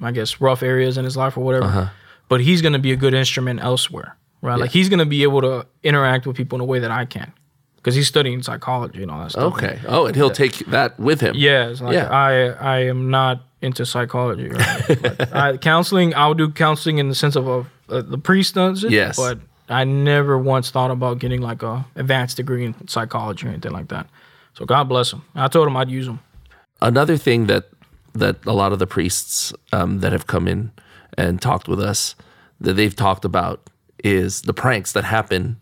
I guess, rough areas in his life or whatever. Uh-huh. But he's going to be a good instrument elsewhere, right? Like he's going to be able to interact with people in a way that I can, because he's studying psychology and all that stuff. Okay. Oh, and he'll take that with him. Yeah, like Yeah. I I am not into psychology. Right? I, counseling, I'll do counseling in the sense of a, uh the priest does it. Yes. but I never once thought about getting like a advanced degree in psychology or anything like that. So God bless him. I told him I'd use him. Another thing that that a lot of the priests um, that have come in and talked with us that they've talked about is the pranks that happen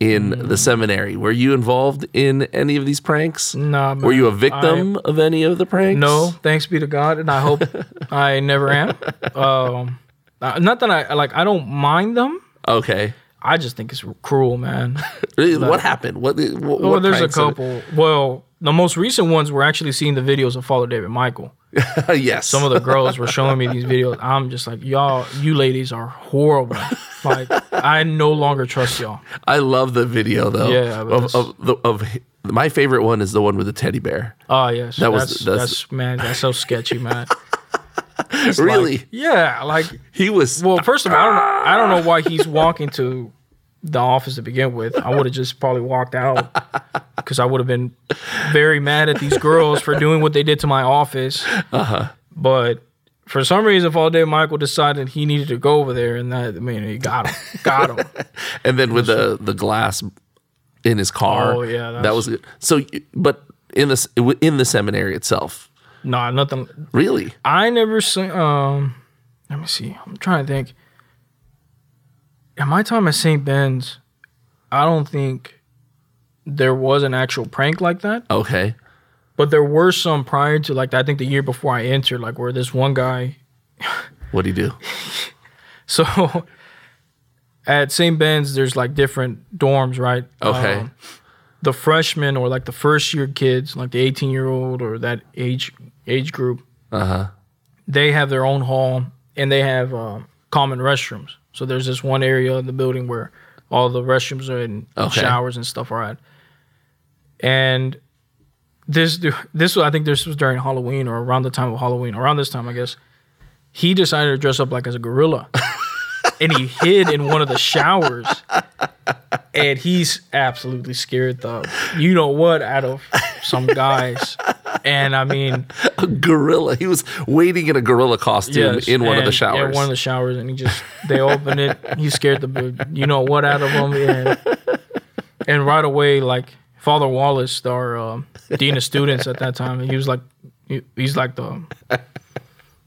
in Mm. the seminary. Were you involved in any of these pranks? Nah, Were you a victim of any of the pranks? No, thanks be to God, and I hope I never am. Um, uh, not that I like. I don't mind them. Okay. I just think it's cruel, man. Really, what happened? What? what Well, there's a couple. Well, the most recent ones were actually seeing the videos of Father David Michael. yes. Some of the girls were showing me these videos. I'm just like, y'all, you ladies are horrible. Like, I no longer trust y'all. I love the video though. Yeah, Of, of, the, of my favorite one is the one with the teddy bear. Oh yes, That was- that's, that's- that's man, that's so sketchy, man. It's really? like- yeah, like he was. well, first of all, I don't I don't know why he's walking to the office to begin with. I would have just probably walked out because I would have been very mad at these girls for doing what they did to my office. Uh-huh. But for some reason, Father David Michael decided he needed to go over there, and that I mean, he got him, got him. and then with the the glass in his car. Oh, yeah, that that's- was good. So, but in this in the seminary itself, nah, nothing. really? I never seen. Um, let me see. I'm trying to think. In my time at St. Ben's, I don't think there was an actual prank like that. Okay. But there were some prior to like I think the year before I entered, like where this one guy. What do you do? So at St. Ben's, there's like different dorms, right? Okay. Um, the freshmen or like the first year kids, like the 18 year old or that age age group, Uh huh. they have their own hall and they have uh, common restrooms. So there's this one area in the building where all the restrooms are and Okay. showers and stuff are at. And this this was I think this was during Halloween or around the time of Halloween, around this time I guess. He decided to dress up like as a gorilla. and he hid in one of the showers. And he's absolutely scared the you know what out of some guys. And I mean, A gorilla. He was waiting in a gorilla costume Yes, in one of the showers. Yeah, one of the showers, and he just they open it. He scared the you know what out of him, and, and right away, like Father Wallace, our um, dean of students at that time, he was like, he, he's like the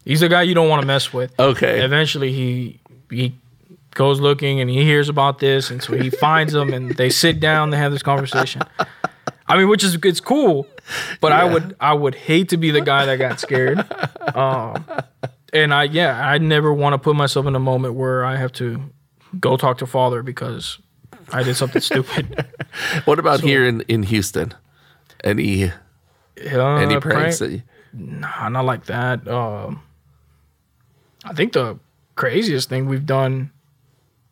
he's the guy you don't want to mess with. okay. Eventually, he he goes looking and he hears about this, and so he finds them, and they sit down, they have this conversation. I mean, which is it's cool, but I would I would hate to be the guy that got scared. Um, and I yeah, I never want to put myself in a moment where I have to go talk to father because I did something stupid. What about here in, in Houston? Any Uh, any pranks? you- Nah, not like that. Um, I think the craziest thing we've done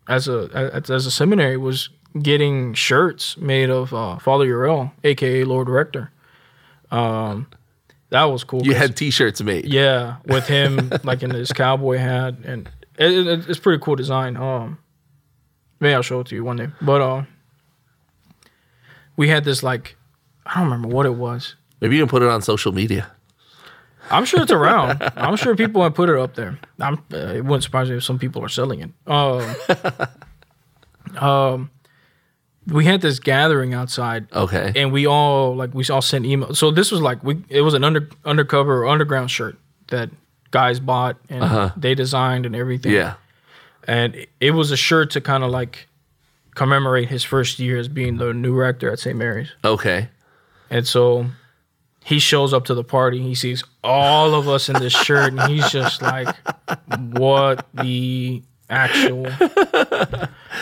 as a as, as a seminary was getting shirts made of uh, Father Uriel, aka Lord Rector. Um, that was cool. You had T-shirts made. yeah, with him like in his cowboy hat, and it, it, it's pretty cool design. Um, maybe I'll show it to you one day. But uh, we had this like I don't remember what it was. Maybe you can put it on social media. I'm sure it's around. I'm sure people have put it up there. I'm. Uh, it wouldn't surprise me if some people are selling it. Um, um, we had this gathering outside, Okay. and we all like we all sent emails. So this was like we. It was an under undercover or underground shirt that guys bought and uh-huh. they designed and everything. yeah. and it- it was a shirt to kind of like commemorate his first year as being the new rector at St. Mary's. Okay. And so he shows up to the party. He sees all of us in this shirt, and he's just like, "What the actual?"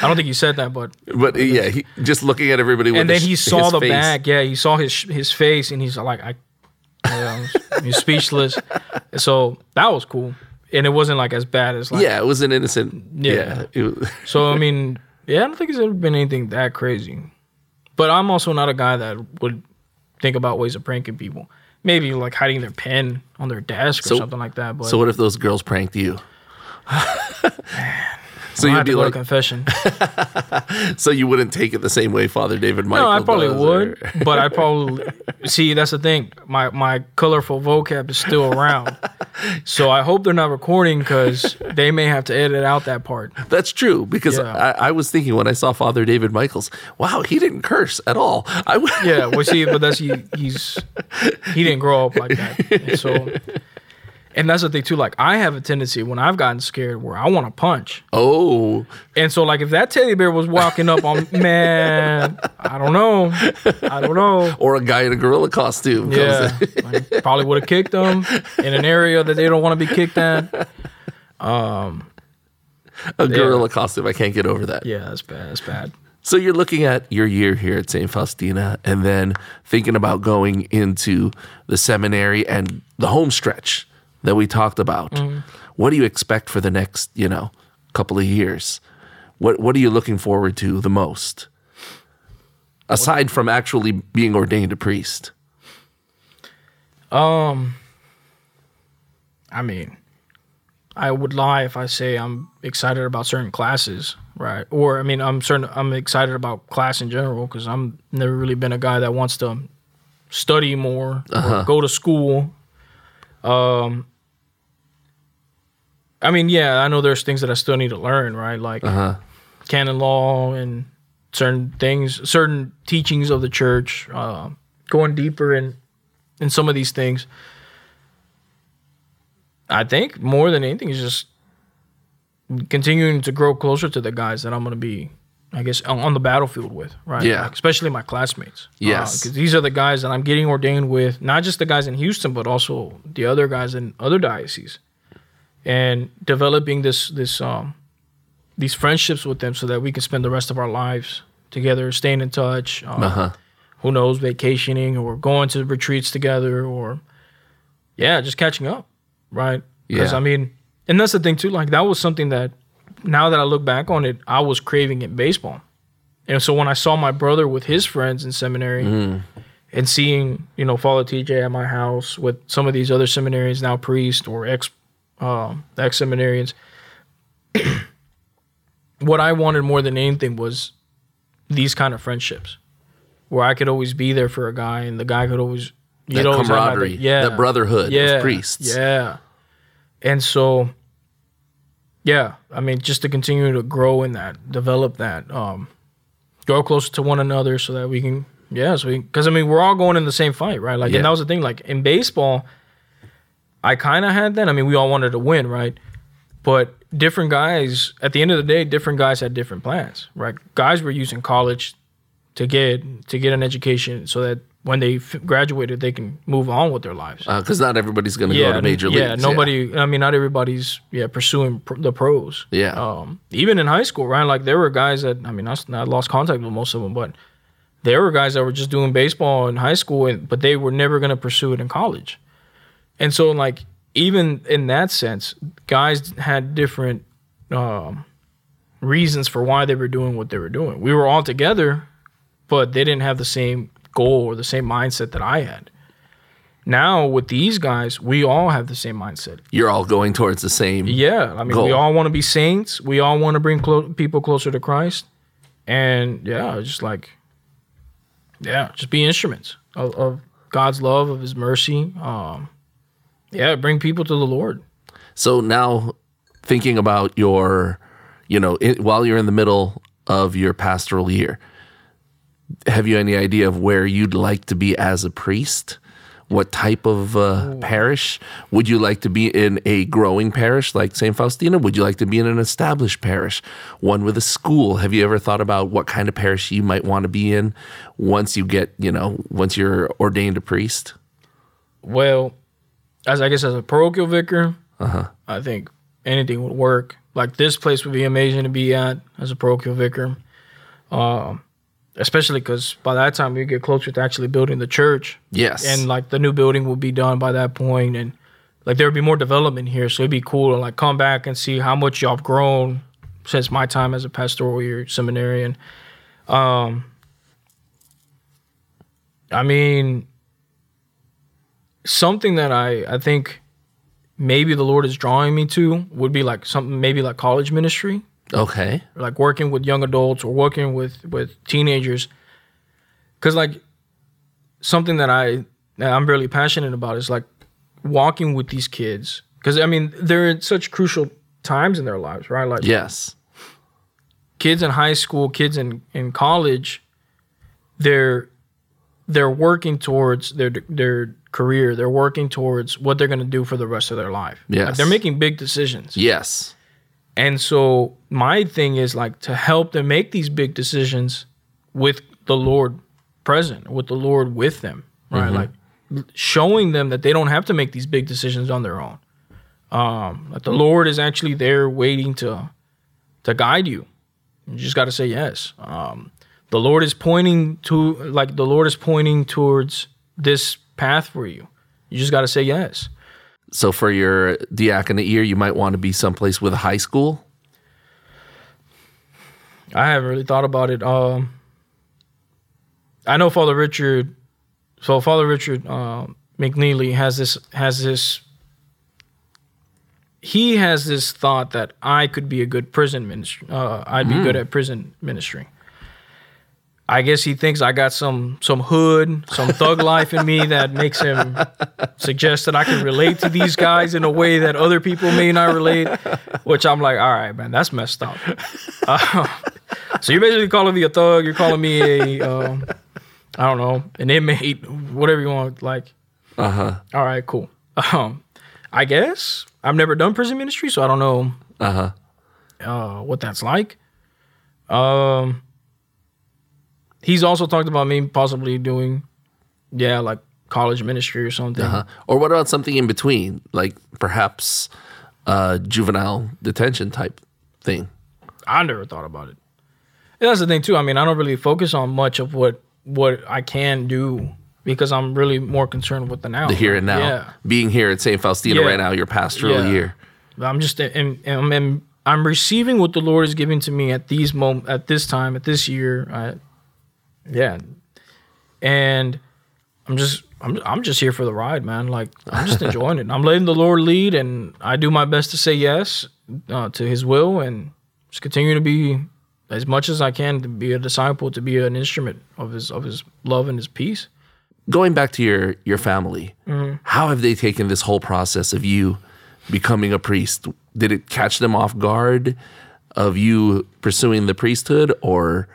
I don't think you said that, but But yeah, he, just looking at everybody. With and then his- he saw his the face. bag. Yeah, he saw his his face, and he's like, "I." Um, yeah, he's speechless. So that was cool, and it wasn't like as bad as like. Yeah, it was an innocent. Yeah. Yeah. was- So I mean, yeah, I don't think it's ever been anything that crazy. But I'm also not a guy that would think about ways of pranking people. Maybe like hiding their pen on their desk or So- something like that. But so what if those girls pranked you? So you'd be like, confession. so you wouldn't take it the same way Father David Michael. no, I probably would, or- but I probably see. That's the thing. My my colorful vocab is still around, so I hope they're not recording because they may have to edit out that part. That's true because Yeah. I, I was thinking when I saw Father David Michaels, wow, he didn't curse at all. I would, Yeah, well, see, but that's he. He's he didn't grow up like that, And so And that's the thing too. Like I have a tendency when I've gotten scared where I want to punch. Oh, And so like if that teddy bear was walking up on man, I don't know. I don't know. or a guy in a gorilla costume. Yeah. Like, probably would have kicked them in an area that they don't want to be kicked at. Um. A gorilla costume. I can't get over that. Yeah, that's bad. That's bad. So you're looking at your year here at St. Faustina and then thinking about going into the seminary and the home stretch that we talked about. What do you expect for the next, you know, couple of years? What what are you looking forward to the most? Aside from actually being ordained a priest. Um, I mean, I would lie if I say I'm excited about certain classes, right? Or I mean, I'm certain I'm excited about class in general because I'm never really been a guy that wants to study more or go to school. Um, I mean, yeah, I know there's things that I still need to learn, right? Like canon law and certain things, certain teachings of the church, uh, going deeper in in some of these things. I think more than anything is just continuing to grow closer to the guys that I'm going to be, I guess, on, on the battlefield with, right? Yeah. Like, especially my classmates. Yes. Because these are the guys that I'm getting ordained with, not just the guys in Houston, but also the other guys in other dioceses, and developing this this um these friendships with them so that we can spend the rest of our lives together, staying in touch. Uh, Uh-huh. Who knows, vacationing or going to retreats together, or yeah, just catching up, right? Because Yeah. I mean, and that's the thing too. Like that was something that now that I look back on it, I was craving it baseball. And so when I saw my brother with his friends in seminary and seeing, you know, Father TJ at my house with some of these other seminarians, now priests or ex um, ex seminarians, what I wanted more than anything was these kind of friendships where I could always be there for a guy and the guy could always you'd always have my back. camaraderie, yeah, that brotherhood yeah, of priests. Yeah. And so yeah, I mean just to continue to grow in that, develop that, um grow closer to one another so that we can yeah, so we cuz I mean we're all going in the same fight, right? Like Yeah. and that was the thing like in baseball I kind of had that. I mean, we all wanted to win, right? But different guys, at the end of the day, different guys had different plans, right? Guys were using college to get to get an education so that when they f- graduated, they can move on with their lives. Because not everybody's going to go to major yeah, leagues. nobody. I mean, not everybody's yeah pursuing pr- the pros. Yeah. Um, even in high school, right? Like there were guys that I mean, I lost contact with most of them, but there were guys that were just doing baseball in high school, and but they were never going to pursue it in college. And so, like even in that sense, guys had different um, reasons for why they were doing what they were doing. We were all together, but they didn't have the same goal or the same mindset that I had. Now with these guys, we all have the same mindset. You're all going towards the same. Yeah, I mean, we all want to be saints. We all want to bring clo- people closer to Christ, and yeah, just like, yeah, just be instruments of, of God's love, of His mercy. Um, yeah, bring people to the Lord. So now, thinking about your, you know, in, while you're in the middle of your pastoral year, have you any idea of where you'd like to be as a priest? What type of uh, parish would you like to be in? A growing parish like St. Faustina? Would you like to be in an established parish, one with a school? Have you ever thought about what kind of parish you might want to be in once you get, you know, once you're ordained a priest? Well, as I guess as a parochial vicar, I think anything would work. Like this place would be amazing to be at as a parochial vicar, um, especially because by that time we get closer to actually building the church, Yes. and like the new building will be done by that point, and like there would be more development here, so it'd be cool to like come back and see how much y'all have grown since my time as a pastoral year seminarian. Um, I mean, something that I I think maybe the Lord is drawing me to would be like something maybe like college ministry, okay. like working with young adults or working with with teenagers. Cuz like something that I that I'm really passionate about is like walking with these kids cuz I mean they're in such crucial times in their lives, right? Like Yes. kids in high school, kids in, in college, they're they're working towards their their career. They're working towards what they're going to do for the rest of their life. Like, Yes. they're making big decisions. Yes. And so my thing is like to help them make these big decisions with the Lord present, with the Lord with them, right? Like showing them that they don't have to make these big decisions on their own. Um, that the Lord is actually there waiting to to guide you. You just got to say yes. Um, the Lord is pointing to like the Lord is pointing towards this path for you. You just got to say yes. So for your diaconate year, you might want to be someplace with a high school. I haven't really thought about it. Um, I know Father Richard. So Father Richard uh, McNeely has this has this. He has this thought that I could be a good prison ministry. Uh, I'd be good at prison ministry. I guess he thinks I got some some hood, some thug life in me that makes him suggest that I can relate to these guys in a way that other people may not relate. Which I'm like, all right, man, that's messed up. Uh, so you're basically calling me a thug. You're calling me a, um, I don't know, an inmate, whatever you want. Like, Uh huh. all right, cool. Um, I guess I've never done prison ministry, so I don't know Uh huh. uh, what that's like. Um, he's also talked about me possibly doing, yeah, like college ministry or something. Uh-huh. Or what about something in between, like perhaps uh, juvenile detention type thing? I never thought about it. And that's the thing too. I mean, I don't really focus on much of what what I can do because I'm really more concerned with the now. The here and now, Yeah. being here at St. Faustina Yeah. right now, your pastoral Yeah. year. I'm just and, I'm, I'm I'm receiving what the Lord is giving to me at these moment at this time at this year. I, yeah, and I'm just I'm I'm just here for the ride, man. Like I'm just enjoying it. I'm letting the Lord lead, and I do my best to say yes uh, to His will, and just continue to be as much as I can to be a disciple, to be an instrument of His of His love and His peace. Going back to your your family, Mm-hmm. how have they taken this whole process of you becoming a priest? Did it catch them off guard of you pursuing the priesthood, or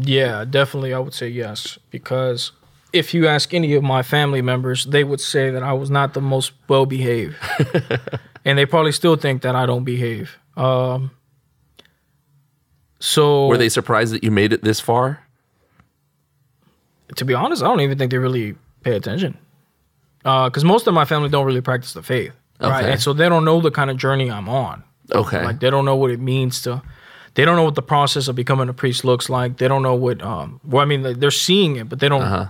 Yeah, definitely. I would say yes because if you ask any of my family members, they would say that I was not the most well behaved, and they probably still think that I don't behave. Um, so, were they surprised that you made it this far? to be honest, I don't even think they really pay attention because most of my family don't really practice the faith, right? And so they don't know the kind of journey I'm on. Okay, Like they don't know what it means to. They don't know what the process of becoming a priest looks like. They don't know what. Um, well, I mean, like, they're seeing it, but they don't. Uh-huh.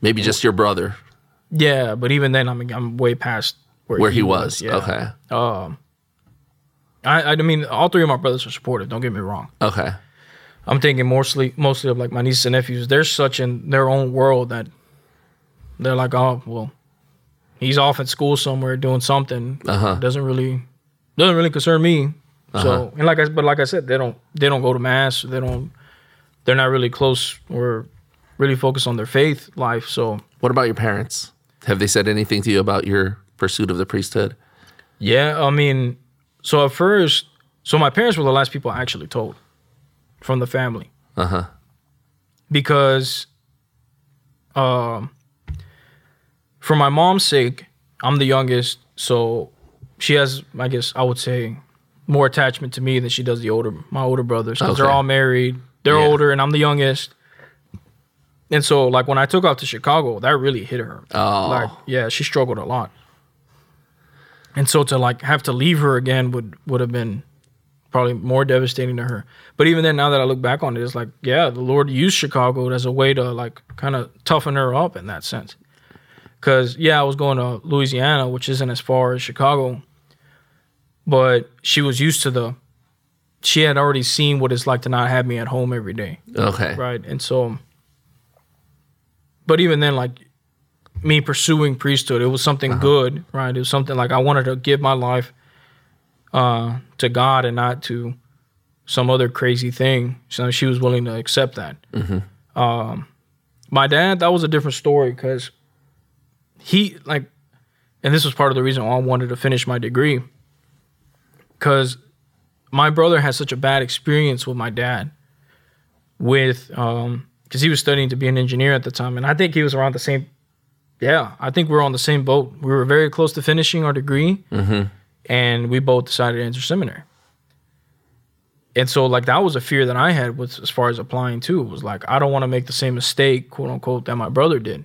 maybe just your brother Yeah, but even then, I'm I'm way past where, where he was. Yeah. Okay, Um, I I mean, all three of my brothers are supportive. Don't get me wrong. okay, I'm thinking mostly mostly of like my nieces and nephews. They're such in their own world that they're like, oh well, he's off at school somewhere doing something. Uh-huh. Doesn't really doesn't really concern me. Uh-huh. So and like I but like I said, they don't they don't go to mass. They don't. They're not really close or really focused on their faith life. So What about your parents? Have they said anything to you about your pursuit of the priesthood? Yeah, I mean, so at first, so my parents were the last people I actually told from the family Uh huh. because, um, for my mom's sake, I'm the youngest, so she has, I guess, I would say, more attachment to me than she does the older my older brothers because they're all married, they're Yeah. older, and I'm the youngest. And so, like when I took off to Chicago, that really hit her. Oh. Like, yeah, she struggled a lot. And so to like have to leave her again would would have been probably more devastating to her. But even then, now that I look back on it, it's like, yeah, the Lord used Chicago as a way to like kind of toughen her up in that sense. Cause yeah, I was going to Louisiana, which isn't as far as Chicago, but she was used to the. She had already seen what it's like to not have me at home every day. Okay. right and so but even then like me pursuing priesthood it was something good right? It was something like i wanted to give my life uh to god and not to some other crazy thing. So she was willing to accept that. Um my dad that was a different story because he like and this was part of the reason why i wanted to finish my degree because my brother had such a bad experience with my dad with um because he was studying to be an engineer at the time and i think he was around the same yeah, I think we're on the same boat. We were very close to finishing our degree, and we both decided to enter seminary. And so, like that was a fear that I had with as far as applying too. It was like I don't want to make the same mistake, quote unquote, that my brother did,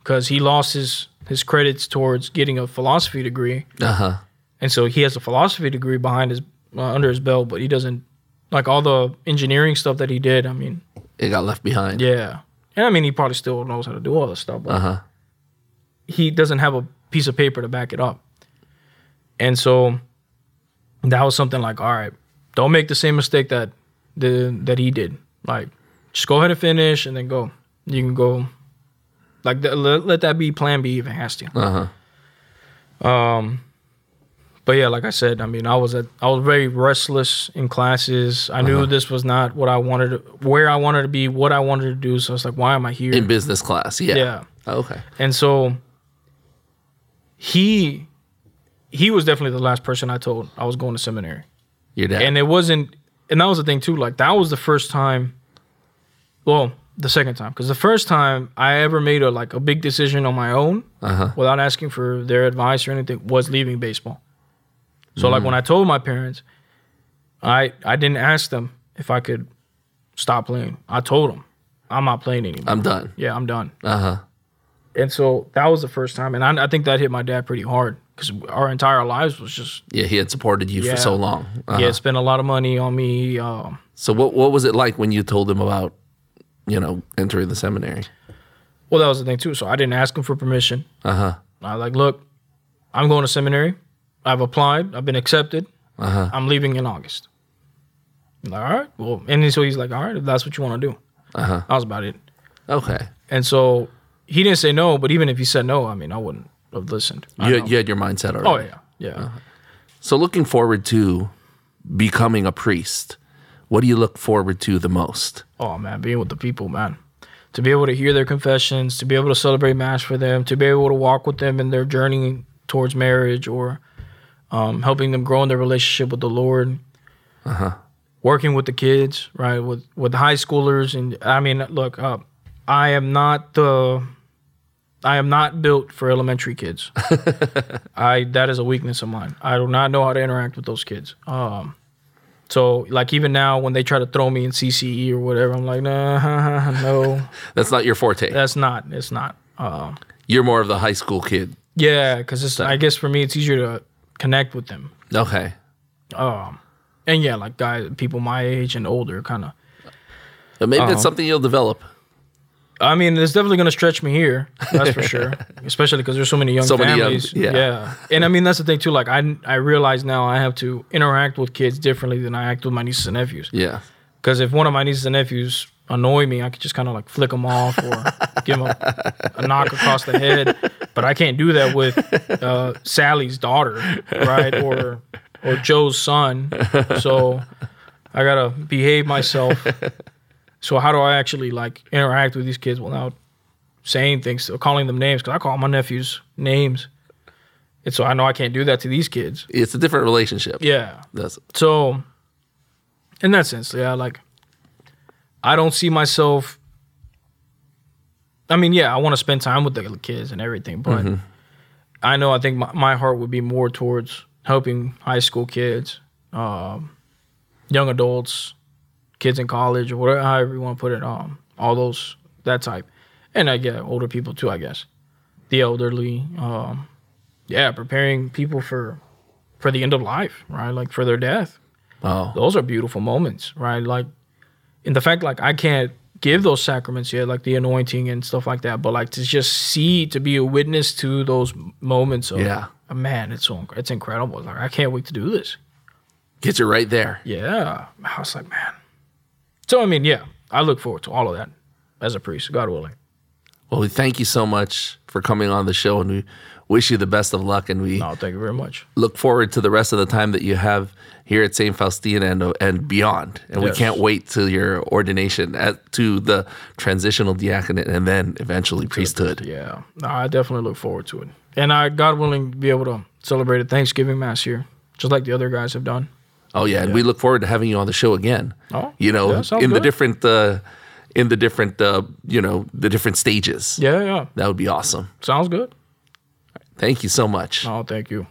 because he lost his his credits towards getting a philosophy degree, Uh huh. And so he has a philosophy degree behind his uh, under his belt, but he doesn't like all the engineering stuff that he did. I mean, It got left behind. yeah, and I mean he probably still knows how to do all this stuff, but Uh huh. he doesn't have a piece of paper to back it up. And so that was something like, all right, don't make the same mistake that the that he did. Like, just go ahead and finish, and then go. You can go. Like, let, let that be Plan B if it has to. Uh huh. Um, but yeah, like I said, I mean, I was at I was very restless in classes. I knew this was not what I wanted, to, where I wanted to be, what I wanted to do. So I was like, why am I here? In business class. Yeah. yeah. Okay. And so he he was definitely the last person I told I was going to seminary. Your dad. And it wasn't and that was the thing too, like that was the first time well, the second time cuz the first time I ever made a like a big decision on my own uh huh. without asking for their advice or anything was leaving baseball. So like when I told my parents, I I didn't ask them if I could stop playing. I told them I'm not playing anymore. I'm done. yeah, I'm done. Uh huh. And so that was the first time, and I, I think that hit my dad pretty hard because our entire lives was just Yeah, he had supported you Yeah. for so long. Uh-huh. he had spent a lot of money on me. Um, So what what was it like when you told him about, you know, entering the seminary? well, that was the thing too. So I didn't ask him for permission. Uh huh. I was like, look, I'm going to seminary. I've applied. I've been accepted. Uh huh. I'm leaving in August. I'm like, all right. Well, and so he's like, all right, if that's what you want to do. Uh huh. That was about it. Okay. And so he didn't say no, but even if he said no, I mean, I wouldn't have listened. You, you had your mindset already. Oh yeah, yeah. So looking forward to becoming a priest, what do you look forward to the most? Oh man, being with the people, man. To be able to hear their confessions, to be able to celebrate mass for them, to be able to walk with them in their journey towards marriage or um, helping them grow in their relationship with the Lord. Working with the kids, right? With with high schoolers, and I mean, look, uh, I am not the, I am not built for elementary kids. I that is a weakness of mine. I do not know how to interact with those kids. Um, so like even now when they try to throw me in CCE or whatever, I'm like, nah, no, That's not your forte. that's not. It's not. Um, You're more of the high school kid. yeah, because it's. I guess for me, it's easier to connect with them. Okay. Um, and yeah, like guys, people my age and older, kind of. But maybe it's something you'll develop. I mean, it's definitely going to stretch me here. That's for sure. Especially because there's so many young So many young- families. yeah. and I mean that's the thing too. Like I, I realize now I have to interact with kids differently than I act with my nieces and nephews. Yeah. Because if one of my nieces and nephews annoy me, I could just kind of like flick them off or give them a, a knock across the head. But I can't do that with uh, Sally's daughter, right? Or or Joe's son. So I gotta behave myself. So how do I actually like interact with these kids without saying things or calling them names? Because I call my nephews names, and so I know I can't do that to these kids. It's a different relationship. Yeah. That's So, in that sense, yeah, like I don't see myself. I mean, yeah, I want to spend time with the kids and everything, but I know I think my, my heart would be more towards helping high school kids, um, young adults, kids in college, or whatever, however you want to put it. Um, all those that type, and I get older people too. I guess the elderly. Um, yeah, preparing people for for the end of life, right? Like for their death. Oh. Those are beautiful moments, right? Like in the fact like I can't give those sacraments yet, like the anointing and stuff like that, but like to just see to be a witness to those moments of Yeah. oh, man, it's so it's incredible. Like I can't wait to do this. Gets you right there. Yeah. I was like, man. So I mean, yeah, I look forward to all of that as a priest, God willing. Well, we thank you so much for coming on the show and we wish you the best of luck and we No, thank you very much. look forward to the rest of the time that you have here at St. Faustina and, and beyond. And we can't wait till your ordination at, to the transitional diaconate and then eventually priesthood. Yeah. No, I definitely look forward to it. And I God willing be able to celebrate a Thanksgiving mass here, just like the other guys have done. Oh yeah, and we look forward to having you on the show again. Oh, you know, yeah, in the different uh, in the different, uh, you know, the different stages. Yeah, yeah. That would be awesome. Sounds good. Thank you so much. Oh, thank you.